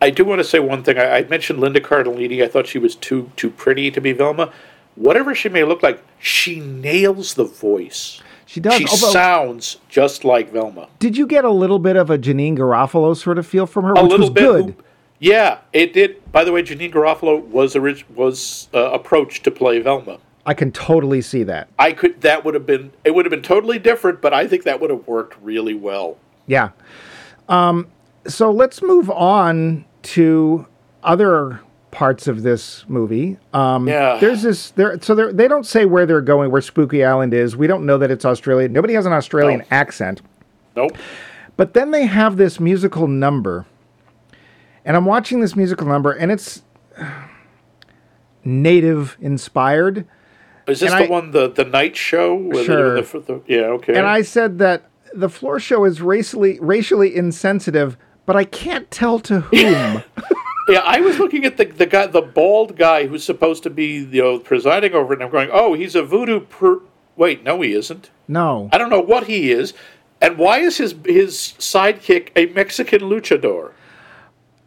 I do want to say one thing. I, I mentioned Linda Cardellini. I thought she was too too pretty to be Velma. Whatever she may look like, she nails the voice. She does. She although, sounds just like Velma. did you get a little bit of a Janeane Garofalo sort of feel from her, A which little was bit. good? who- Yeah, it did. By the way, Janeane Garofalo was orig- was uh, approached to play Velma. I can totally see that. I could. That would have been. It would have been totally different, but I think that would have worked really well. Yeah. Um, so let's move on to other parts of this movie. Um, Yeah. There's this there. So they're- they don't say where they're going, where Spooky Island is. We don't know that it's Australia. Nobody has an Australian No. accent. Nope. But then they have this musical number, and I'm watching this musical number, and it's native inspired. Is this And the I- one the the night show? Sure. The, the, yeah. Okay. And I said that the floor show is racially racially insensitive, but I can't tell to whom. Yeah, I was looking at the the guy, the bald guy who's supposed to be you know presiding over it, and I'm going, oh, he's a voodoo. Per- Wait, no, he isn't. no. I don't know what he is, and why is his his sidekick a Mexican luchador?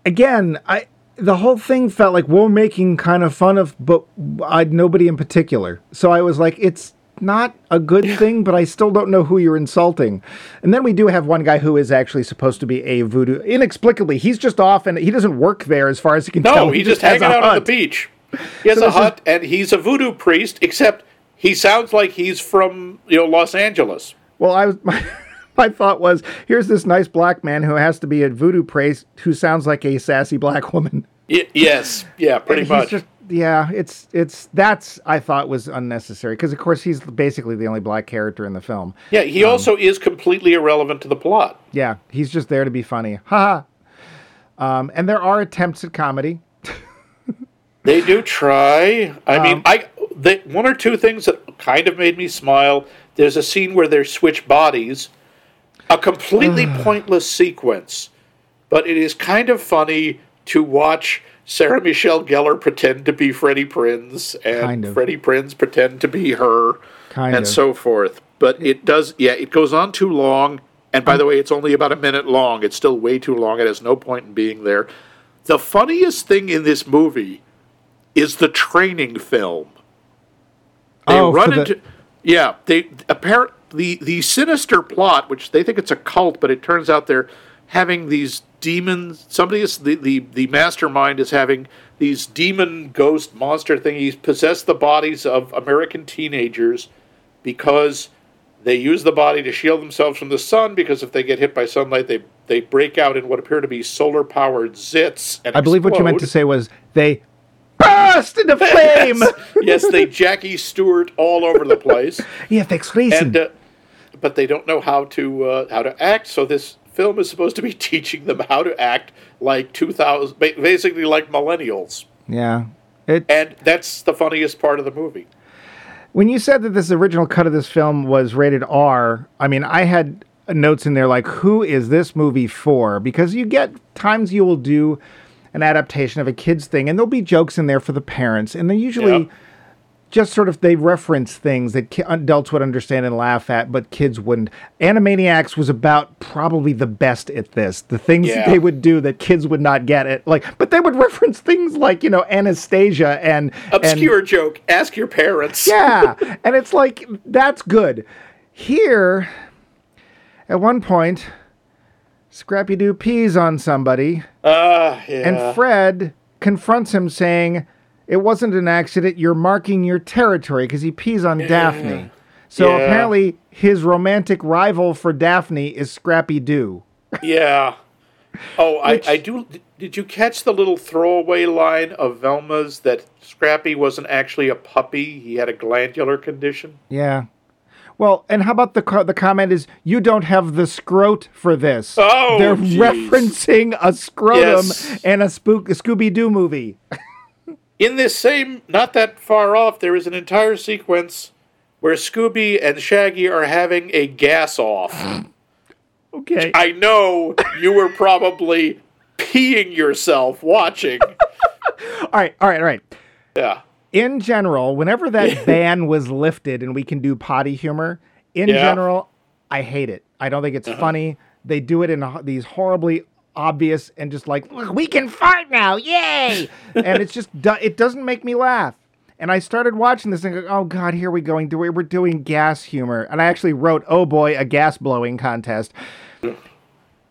Again, I the whole thing felt like we're making kind of fun of, but I nobody in particular. So I was like, it's not a good thing, but I still don't know who you're insulting. And then we do have one guy who is actually supposed to be a voodoo. Inexplicably, he's just off and he doesn't work there as far as you can tell. No, he just has hanging out on the beach. He has So a is- hut, and he's a voodoo priest. Except he sounds like he's from you know Los Angeles. Well, I was my, my thought was here's this nice black man who has to be a voodoo priest who sounds like a sassy black woman. Y- yes, yeah, pretty much. just yeah, it's it's that's I thought was unnecessary because of course he's basically the only black character in the film. yeah, he also is completely irrelevant to the plot. Yeah, he's just there to be funny. Ha. Um, and there are attempts at comedy. They do try. I Um, mean, I the, one or two things that kind of made me smile. There's a scene where they switch bodies, a completely pointless sequence, but it is kind of funny to watch Sarah Michelle Gellar pretend to be Freddie Prinze and Kind of. Freddie Prinze pretend to be her, Kind and of. so forth. But it does, yeah, it goes on too long. And Um, by the way, it's only about a minute long. It's still way too long. It has no point in being there. The funniest thing in this movie is the training film. They Oh, run for the- into yeah. They apparent the the sinister plot, which they think it's a cult, but it turns out they're having these demons. Somebody is the the the mastermind is having these demon ghost monster thingies possess the bodies of American teenagers because they use the body to shield themselves from the sun. Because if they get hit by sunlight, they they break out in what appear to be solar powered zits. And I believe what you meant to say was they burst into flame. yes, yes, they Jackie Stewart all over the place, yeah, fix reason. and uh, but they don't know how to uh, how to act. So this film is supposed to be teaching them how to act like two thousand, basically like millennials, yeah. It, and that's the funniest part of the movie. when you said that this original cut of this film was rated R, I mean, I had notes in there like, who is this movie for? Because you get times you will do an adaptation of a kids thing, and there'll be jokes in there for the parents, and they usually Yep. Just sort of they reference things that ki- adults would understand and laugh at, but kids wouldn't. Animaniacs was about probably the best at this. The things Yeah. they would do that kids would not get it, like, but they would reference things like you know Anastasia and and- Obscure joke. Ask your parents. yeah, and it's like that's good. Here, at one point, Scrappy Doo pees on somebody, Ah, yeah. and Fred confronts him, saying, "It wasn't an accident. You're marking your territory," because he pees on Daphne. So Yeah. apparently, his romantic rival for Daphne is Scrappy Doo. yeah. Oh, I, Which- I do. Did you catch the little throwaway line of Velma's that Scrappy wasn't actually a puppy? He had a glandular condition. Yeah. Well, and how about the the comment is you don't have the scrot for this? Oh, they're jeez. referencing a scrotum Yes. and a spook a Scooby Doo movie. In this same, not that far off, there is an entire sequence where Scooby and Shaggy are having a gas off. Okay. I know you were probably peeing yourself watching. all right, all right, all right. Yeah. In general, whenever that ban was lifted and we can do potty humor, in Yeah. Uh-huh. general, I hate it. I don't think it's funny. They do it in these horribly obvious and just like we can fart now, yay! and it's just it doesn't make me laugh. And I started watching this and go, oh god, here we going. We- We're doing gas humor, and I actually wrote, oh boy, a gas blowing contest.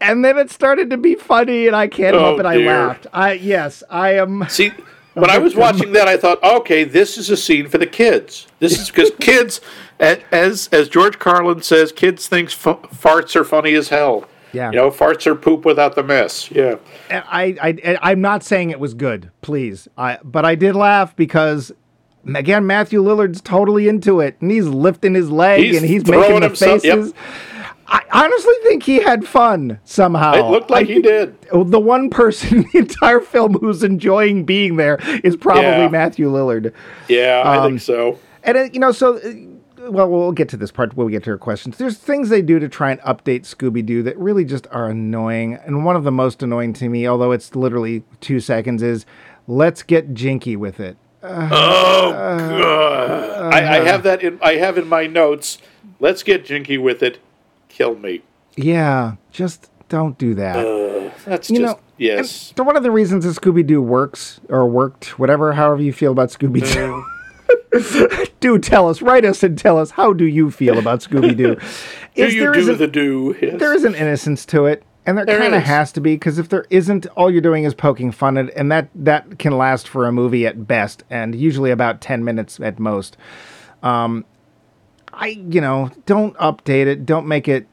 and then it started to be funny, and I can't Oh, help it. I laughed. I yes, I am. See, oh when I was watching that, I thought, okay, this is a scene for the kids. This is because kids, as as George Carlin says, kids thinks f- farts are funny as hell. Yeah. You know, farts are poop without the mess. Yeah. And I, I, I'm not saying it was good, please. I, but I did laugh because, again, Matthew Lillard's totally into it, and he's lifting his leg He's and he's making the himself- yep. faces. I honestly think he had fun somehow. It looked like I he did. The one person in the entire film who's enjoying being there is probably Yeah. Matthew Lillard. Yeah, I Um, think so. And it, you know, so uh, well, we'll get to this part when we get to your questions. There's things they do to try and update Scooby Doo that really just are annoying. And one of the most annoying to me, although it's literally two seconds, is let's get jinky with it. Oh God! I, I uh-huh. have that in. I have in my notes. Let's get jinky with it. Kill me. Yeah, just don't do that. That's you just know, yes. one of the reasons that Scooby Doo works or worked, whatever, however you feel about Scooby Doo. do tell us, write us and tell us how do you feel about Scooby Doo? Do you do the do? Yes. there is an innocence to it and there, There kind of has to be because if there isn't all you're doing is poking fun at and that that can last for a movie at best and usually about 10 minutes at most um i you know don't update it don't make it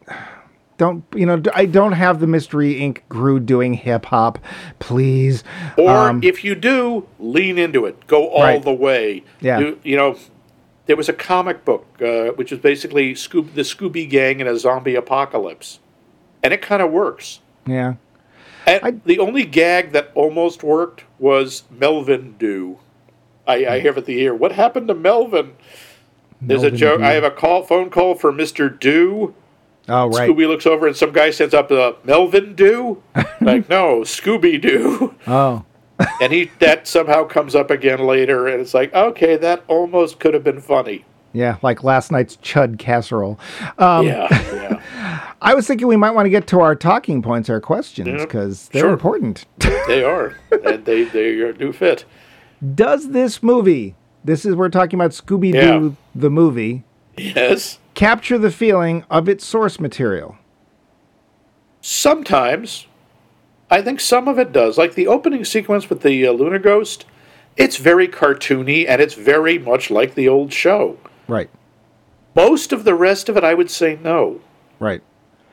don't you know i don't have the mystery inc crew doing hip-hop please Or Um, if you do, lean into it. Go all Right. the way. Yeah. You, you know, there was a comic book uh, which is basically Scoob, the Scooby Gang in a zombie apocalypse, and it kind of works. yeah And I- the only gag that almost worked was Melvin Do. I, I have at the ear. What happened to Melvin? There's Melvin a joke. I have a call phone call for Mister Do. Oh right Scooby looks over and some guy sends up the Melvin Do. like no, Scooby Doo. oh and he that somehow comes up again later, and it's like okay, that almost could have been funny. yeah like last night's chud casserole um, yeah, yeah, i was thinking we might want to get to our talking points our questions because they're Sure. important they are, and they they do fit. Does this movie, this is we're talking about Scooby Doo Yeah. the movie, Yes, capture the feeling of its source material? sometimes I think some of it does. Like the opening sequence with the uh, Lunar Ghost, it's very cartoony and it's very much like the old show. Right, Most of the rest of it, I would say no. right.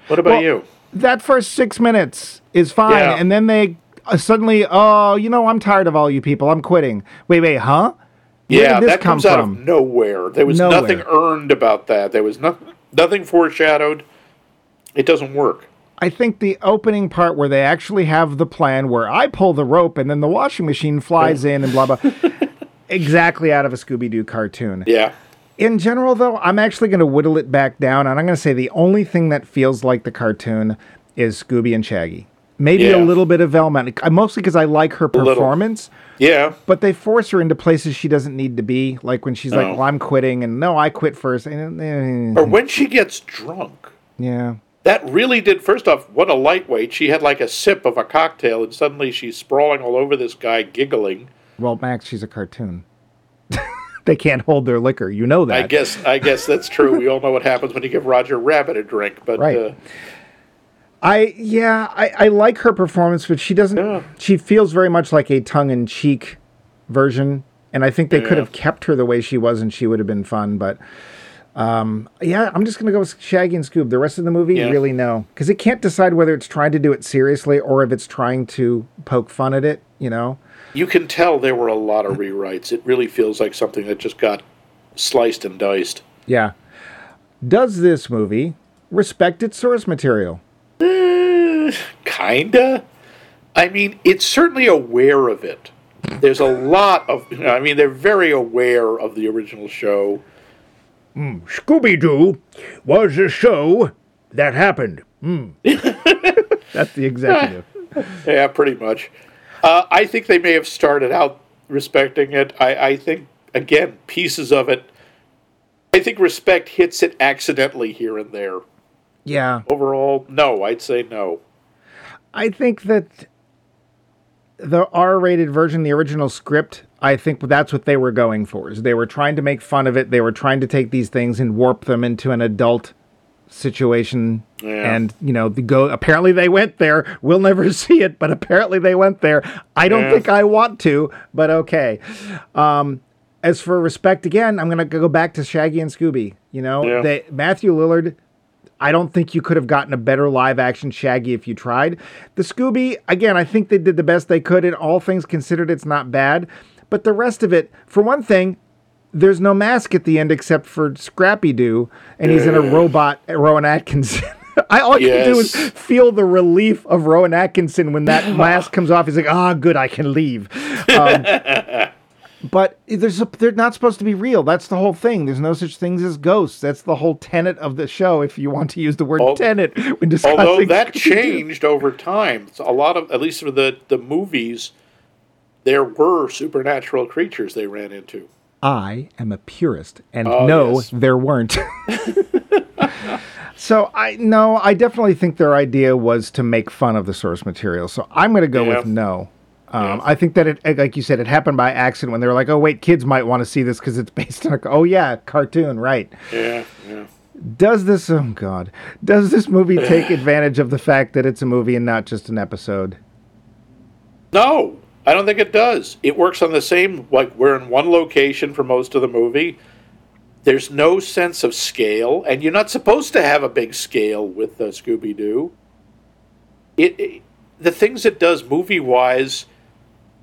What about Well, you? That first six minutes is fine, Yeah. and then they uh, suddenly, oh, you know, I'm tired of all you people. I'm quitting. Wait, wait, huh? Yeah, that come comes out of nowhere. There was Nowhere. nothing earned about that. There was no, nothing foreshadowed. It doesn't work. I think the opening part where they actually have the plan where I pull the rope and then the washing machine flies in and blah blah. exactly out of a Scooby Doo cartoon. Yeah. In general, though, I'm actually going to whittle it back down, and I'm going to say the only thing that feels like the cartoon is Scooby and Shaggy. Maybe a little bit of Velma, mostly because I like her performance. Yeah. But they force her into places she doesn't need to be, like when she's like, "Well, I'm quitting," and no, I quit first. Eh, Or when she gets drunk. yeah, That really did. First off, what a lightweight. She had like a sip of a cocktail, and suddenly she's sprawling all over this guy, giggling. well, Max, she's a cartoon. they can't hold their liquor, you know that. I guess. I guess that's true. We all know what happens when you give Roger Rabbit a drink. But Right. uh, I yeah, I, I like her performance, but she doesn't. Yeah. She feels very much like a tongue-in-cheek version, and I think they could have kept her the way she was, and she would have been fun. But um, yeah, I'm just gonna go with Shaggy and Scoob. The rest of the movie, Yeah. really no, because it can't decide whether it's trying to do it seriously or if it's trying to poke fun at it. You know? you can tell there were a lot of rewrites. It really feels like something that just got sliced and diced. Yeah. Does this movie respect its source material? Eh, kinda. I mean, it's certainly aware of it. There's a lot of. I mean, they're very aware of the original show. Hmm, Scooby Doo was a show that happened. Hmm. That's the executive. Yeah, pretty much. Uh, I think they may have started out respecting it. I, I think, again, pieces of it. I think respect hits it accidentally here and there. Yeah. Overall, no, I'd say no. I think that the R-rated version, the original script, I think that's what they were going for. Is they were trying to make fun of it. They were trying to take these things and warp them into an adult situation Yeah. and you know the go apparently they went there we'll never see it but apparently they went there i don't Yeah. think i want to but okay um as for respect again i'm gonna go back to shaggy and scooby you know Yeah. they matthew lillard I don't think you could have gotten a better live action Shaggy if you tried. The Scooby, again, I think they did the best they could, and all things considered, it's not bad. But the rest of it, for one thing, there's no mask at the end except for Scrappy Doo, and he's in a robot, Rowan Atkinson. I all you can do is feel the relief of Rowan Atkinson when that mask comes off. He's like, "Ah, good, I can leave." Um, but there's a, they're not supposed to be real. That's the whole thing. There's no such things as ghosts. That's the whole tenet of the show. If you want to use the word Al- tenet when discussing, Although that changed over time, So a lot of at least for the the movies, there were supernatural creatures they ran into. I am a purist, and Oh, no, yes. there weren't. so I no, I definitely think their idea was to make fun of the source material. So I'm going to go Yeah. with no. Um, I think that it, like you said, it happened by accident when they were like, "Oh wait, kids might want to see this because it's based on a oh yeah, cartoon, right?" Yeah, yeah. Does this? Oh God, does this movie take advantage of the fact that it's a movie and not just an episode? No, I don't think it does. It works on the same like we're in one location for most of the movie. There's no sense of scale, and you're not supposed to have a big scale with uh, Scooby Doo. It, it the things it does movie wise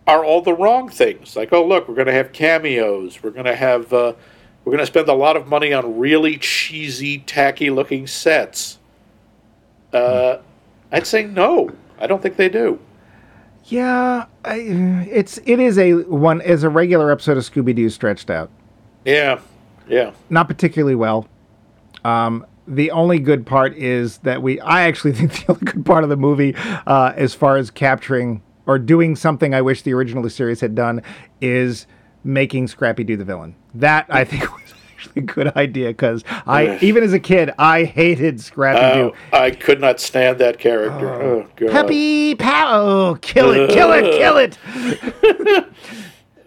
are all the wrong things. Like, oh look, we're going to have cameos. We're going to have uh, we're going to spend a lot of money on really cheesy, tacky looking sets. Uh, I'd say no. I don't think they do. Yeah, I, it's it is a one is a regular episode of Scooby Doo stretched out. Yeah, yeah. not particularly well. Um, the only good part is that we, I actually think the only good part of the movie, uh, as far as capturing or doing something I wish the original series had done, is making Scrappy do the villain. That I think was actually a good idea because I, even as a kid, I hated Scrappy Oh, Doo. I could not stand that character. Oh, God. Happy pow! Oh, kill it, kill it, kill it!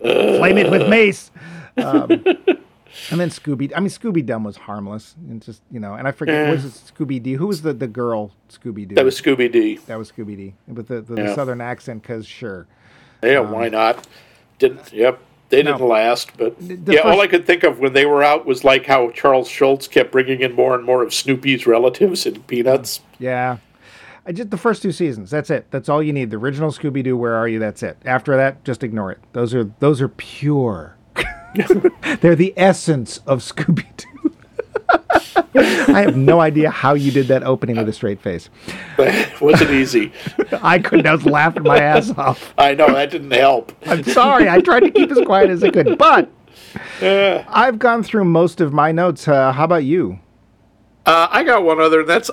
Flame it with mace. Um, and then Scooby. I mean, Scooby Dum was harmless and just you know. And I forget eh. was it Scooby Doo? Who was the the girl Scooby Doo? That was Scooby Dee. that was Scooby Dee with the, the, Yeah. southern accent. Because sure, Yeah, um, why not? Didn't. Yep. They didn't last, but the yeah, all I could think of when they were out was like how Charles Schulz kept bringing in more and more of Snoopy's relatives in Peanuts. yeah. I just the first two seasons. That's it. That's all you need. The original Scooby Doo. Where are you? That's it. After that, just ignore it. Those are those are pure. They're the essence of Scooby Doo. I have no idea how you did that opening with a straight face. It wasn't easy. I couldn't. I was laughing my ass off. I know that didn't help. I'm sorry. I tried to keep as quiet as I could, but Uh, I've gone through most of my notes. Uh, how about you? Uh, I got one other. That's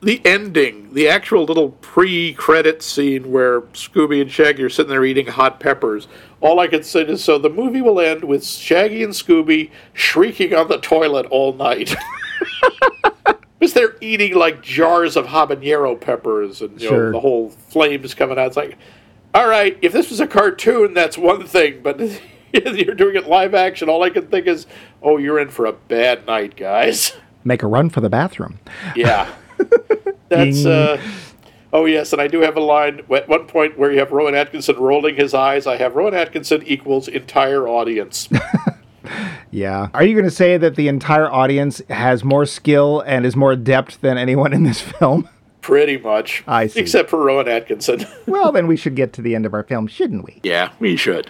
the ending, the actual little pre-credit scene where Scooby and Shaggy are sitting there eating hot peppers. All I could say is, so the movie will end with Shaggy and Scooby shrieking on the toilet all night. Because they're eating like jars of habanero peppers and you know, the whole flames coming out. It's like, all right, if this was a cartoon, that's one thing, but you're doing it live action. All I can think is, oh, you're in for a bad night, guys. Make a run for the bathroom. Yeah. That's uh Oh yes, and I do have a line at one point where you have Rowan Atkinson rolling his eyes. I have Rowan Atkinson equals entire audience. Yeah. Are you going to say that the entire audience has more skill and is more adept than anyone in this film? Pretty much. I see. Except for Rowan Atkinson. Well, then we should get to the end of our film, shouldn't we? yeah, we should.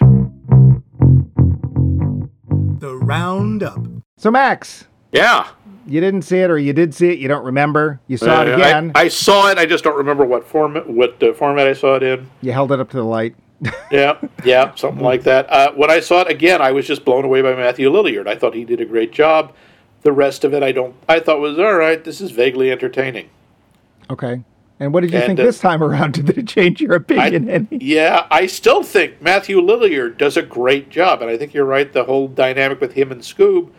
The Roundup. So, Max, Yeah. You didn't see it, or you did see it, you don't remember. You saw it Uh, again. I, I saw it. I just don't remember what format what uh, format I saw it in. you held it up to the light. Yeah, yeah, something like that. Uh, when I saw it again, I was just blown away by Matthew Lillard. I thought he did a great job. The rest of it, I don't. I thought was all right. This is vaguely entertaining. Okay. And what did you And, think uh, this time around? Did it change your I, opinion any? yeah, I still think Matthew Lillard does a great job, and I think you're right. The whole dynamic with him and Scoob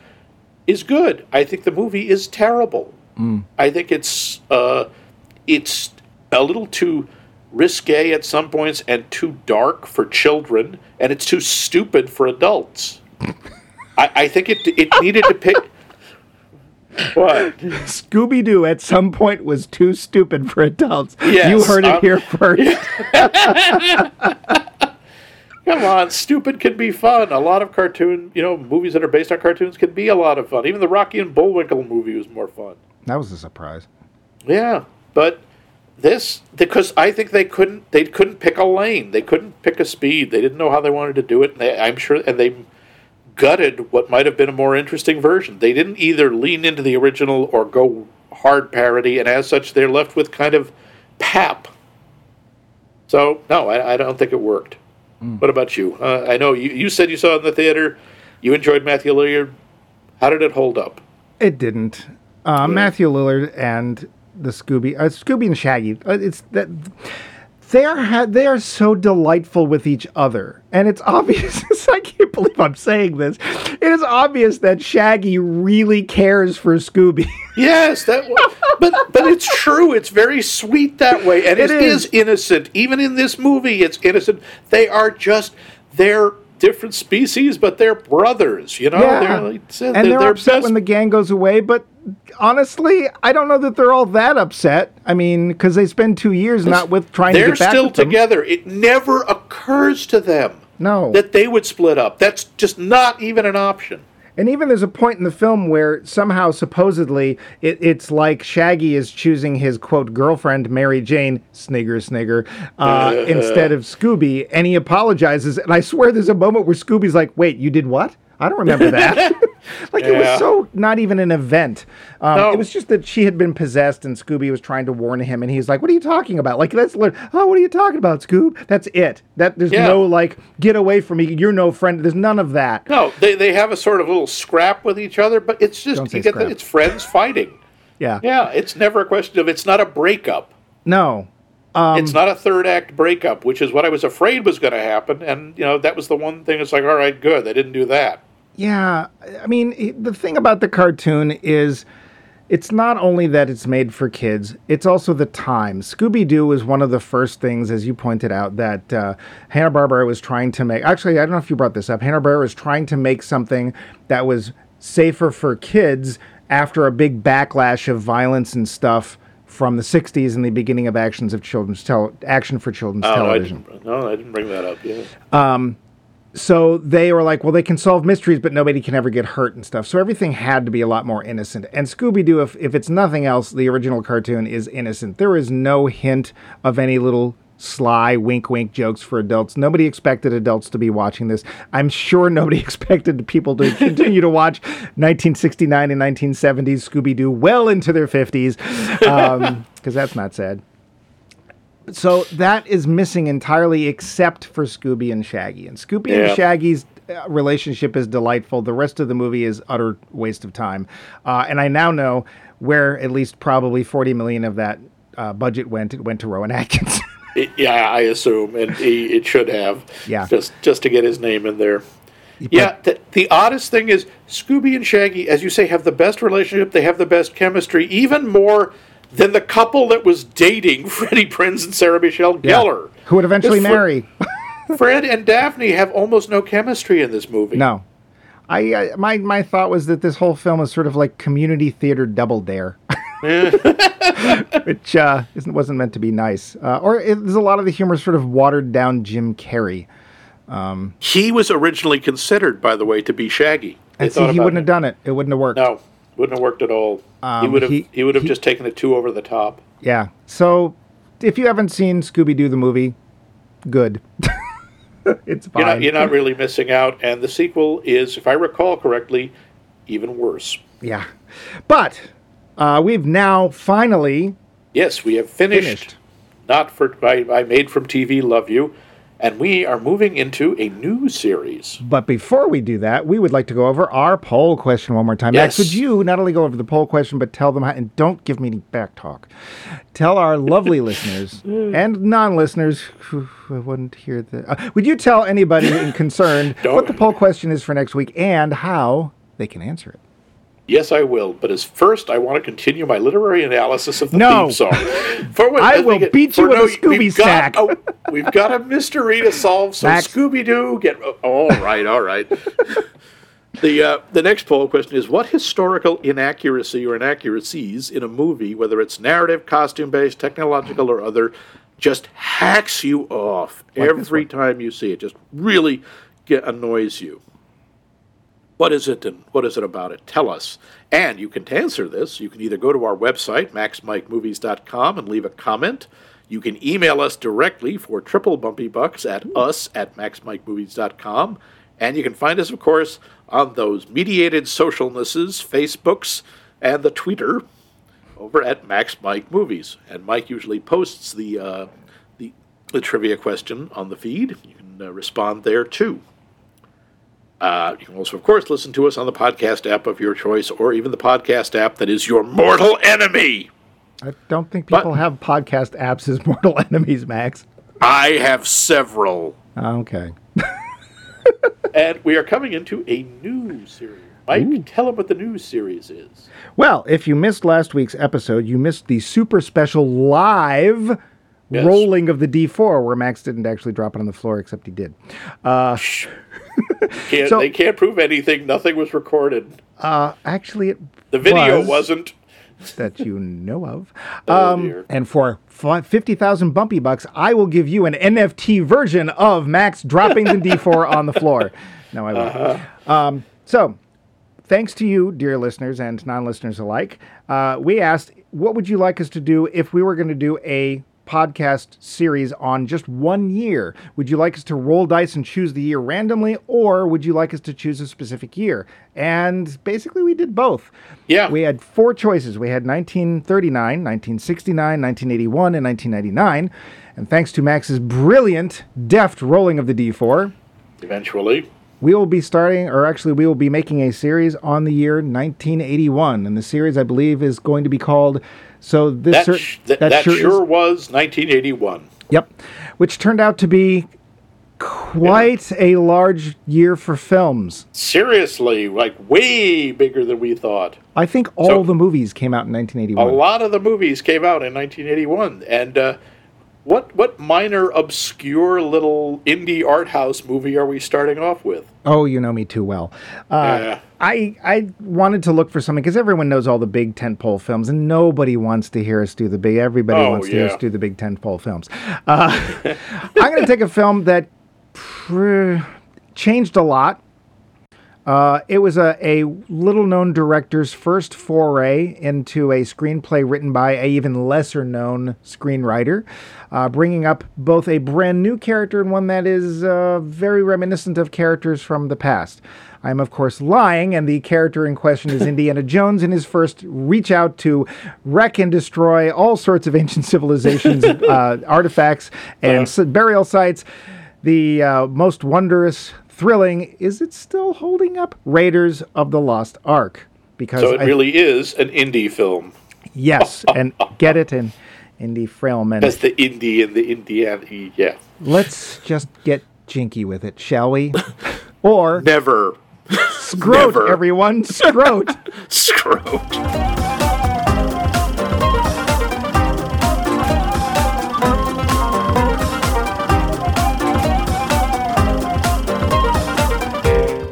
is good. I think the movie is terrible. I think it's uh, it's a little too risque at some points and too dark for children, and it's too stupid for adults. I, I think it it needed to pick. What? Scooby Doo at some point was too stupid for adults. Yes, you heard it um, here first. Come on, stupid can be fun. A lot of cartoon, you know, movies that are based on cartoons can be a lot of fun. Even the Rocky and Bullwinkle movie was more fun. That was a surprise. Yeah, but this because I think they couldn't they couldn't pick a lane. They couldn't pick a speed. They didn't know how they wanted to do it. And they, I'm sure, and they gutted what might have been a more interesting version. They didn't either lean into the original or go hard parody, and as such, they're left with kind of pap. So no, I, I don't think it worked. What about you? Uh, I know you, you said you saw it in the theater. You enjoyed Matthew Lillard. How did it hold up? It didn't. Uh, Matthew Lillard and the Scooby, uh, Scooby and Shaggy. Uh, it's that they are ha- they are so delightful with each other, and it's obvious. I can't believe I'm saying this. It is obvious that Shaggy really cares for Scooby. Yes, that. but but it's true. It's very sweet that way, and It it is. is. innocent. Even in this movie, it's innocent. They are just they're different species, but they're brothers. You know, they're like and they're, they're, they're upset best- when the gang goes away. But honestly, I don't know that they're all that upset. I mean, because they spend two years not with trying to they're get back still with them. together. It never occurs to them No, that they would split up. That's just not even an option. And even there's a point in the film where somehow, supposedly, it, it's like Shaggy is choosing his quote girlfriend, Mary Jane, snigger, snigger, uh, instead of Scooby, and he apologizes. And I swear there's a moment where Scooby's like, "Wait, you did what? I don't remember that." like it was so not even an event. Um, No. It was just that she had been possessed, and Scooby was trying to warn him, and he's like, "What are you talking about? Like that's oh, what are you talking about, Scoob? That's it. That there's Yeah. no like get away from me. You're no friend. There's none of that." No, they, they have a sort of little scrap with each other, but it's just you get it's friends fighting. Yeah. Yeah, it's never a question of it's not a breakup. No. it's not a third act breakup, which is what I was afraid was going to happen. And, you know, that was the one thing. It's like, all right, good. They didn't do that. Yeah, I mean, the thing about the cartoon is it's not only that it's made for kids, it's also the time. Scooby Doo was one of the first things, as you pointed out, that uh, Hanna-Barbera was trying to make. Actually, I don't know if you brought this up. Hanna-Barbera was trying to make something that was safer for kids after a big backlash of violence and stuff from the 60s and the beginning of actions of children's tel- action for children's Oh, no, I television. didn't, no, I didn't bring that up. Yeah. So they were like, well, they can solve mysteries, but nobody can ever get hurt and stuff. So everything had to be a lot more innocent. And Scooby Doo, if, if it's nothing else, the original cartoon is innocent. There is no hint of any little sly wink wink jokes for adults. Nobody expected adults to be watching this. I'm sure nobody expected people to continue to watch 1969 and 1970s Scooby Doo well into their 50s, because um, that's not sad. So that is missing entirely, except for Scooby and Shaggy. And Scooby Yeah. and Shaggy's uh, relationship is delightful. The rest of the movie is utter waste of time. Uh, and I now know where at least probably forty million of that uh, budget went. It went to Rowan Atkinson. It- yeah, I assume. And he, it should have. Yeah. Just, just to get his name in there. Yeah, the, the oddest thing is Scooby and Shaggy, as you say, have the best relationship. They have the best chemistry, even more than the couple that was dating Freddie Prinze and Sarah Michelle Gellar. who would eventually Fre- marry. Fred and Daphne have almost no chemistry in this movie. no, I, I my my thought was that this whole film is sort of like community theater double dare. Which uh, isn't, wasn't meant to be nice, uh, or it, there's a lot of the humor sort of watered down Jim Carrey. Um, He was originally considered, by the way, to be Shaggy. They And see, he wouldn't it. have done it. It wouldn't have worked. No, wouldn't have worked at all. he Um, would have. he- He, would have he- just taken it two over the top. Yeah. So if you haven't seen Scooby Doo the movie, good. it's fine. You're not, you're not really missing out. And the sequel is, if I recall correctly, even worse. Yeah. But uh, we've now finally Yes, we have finished. finished. Not for I, I made from TV. Love you, and we are moving into a new series. But before we do that, we would like to go over our poll question one more time. Max, Yes. would you not only go over the poll question, but tell them how, and don't give me any back talk. Tell our lovely listeners and non listeners who who wouldn't hear the. Uh, would you tell anybody concerned what the poll question is for next week and how they can answer it? Yes, I will. But as first, I want to continue my literary analysis of the No. theme song. For when- I will beat you with a Scooby we've got sack. a- we've got a mystery to solve. So. Scooby Doo, get. Oh, all right, all right. The uh, the next poll question is: What historical inaccuracy or inaccuracies in a movie, whether it's narrative, costume based, technological, or other, just hacks you off Like every time you see it? Just really get, annoys you. What is it and what is it about it? Tell us. And you can answer this. You can either go to our website, maxmikemovies.com, and leave a comment. You can email us directly for triple bumpy bucks at us at maxmikemovies.com. And you can find us, of course, on those mediated socialnesses, Facebooks, and the Twitter over at Max Mike Movies. And Mike usually posts the, uh, the, the trivia question on the feed. You can uh, respond there too. Uh, you can also, of course, listen to us on the podcast app of your choice, or even the podcast app that is your mortal enemy. I don't think But- people have podcast apps as mortal enemies, Max. I have several. Okay. And we are coming into a new series. Mike, tell them what the new series is. Well, if you missed last week's episode, you missed the super special live Yes. rolling of the D4, where Max didn't actually drop it on the floor, except he did. Uh, Can't, So- they can't prove anything. Nothing was recorded. uh, actually, it The video was, wasn't. that you know of. Oh, Um, and for 50,000 bumpy bucks, I will give you an NFT version of Max dropping the D4 on the floor. No, I won't. Uh-huh. Um, so, thanks to you, dear listeners and non listeners alike, uh, we asked, what would you like us to do if we were going to do a podcast series on just one year? Would you like us to roll dice and choose the year randomly, or would you like us to choose a specific year? And basically, we did both. Yeah. We had four choices. We had 1939, 1969, 1981, and 1999. And thanks to Max's brilliant, deft rolling of the D4, Eventually. We will be starting, or actually, we will be making a series on the year 1981. And the series, I believe, is going to be called. So this That, cer- sh- th- that, sure sure, is- was 1981. Yep. Which turned out to be quite a large year for films. Seriously, like way bigger than we thought. I think all So- the movies came out in 1981. A lot of the movies came out in 1981, and uh, what what minor obscure little indie art house movie are we starting off with? Oh, you know me too well. Uh, Yeah. I I wanted to look for something because everyone knows all the big tentpole films, and nobody wants to hear us do the big. Everybody Oh, wants to hear us do the big tentpole films. Uh, I'm going to take a film that pr- changed a lot. Uh, it was a, a little known director's first foray into a screenplay written by a even lesser known screenwriter, uh, bringing up both a brand new character and one that is uh, very reminiscent of characters from the past. I'm, of course, lying, and the character in question is Indiana Jones in his first reach out to wreck and destroy all sorts of ancient civilizations, uh, artifacts, and s- burial sites. The uh, most wondrous, thrilling, is it still holding up? Raiders of the Lost Ark. Because So it I- really is an indie film. yes, and get it in indie film. And That's the indie and the Indiana. Yeah, let's just get jinky with it, shall we? or never scrote, never. everyone, scrote. screwed.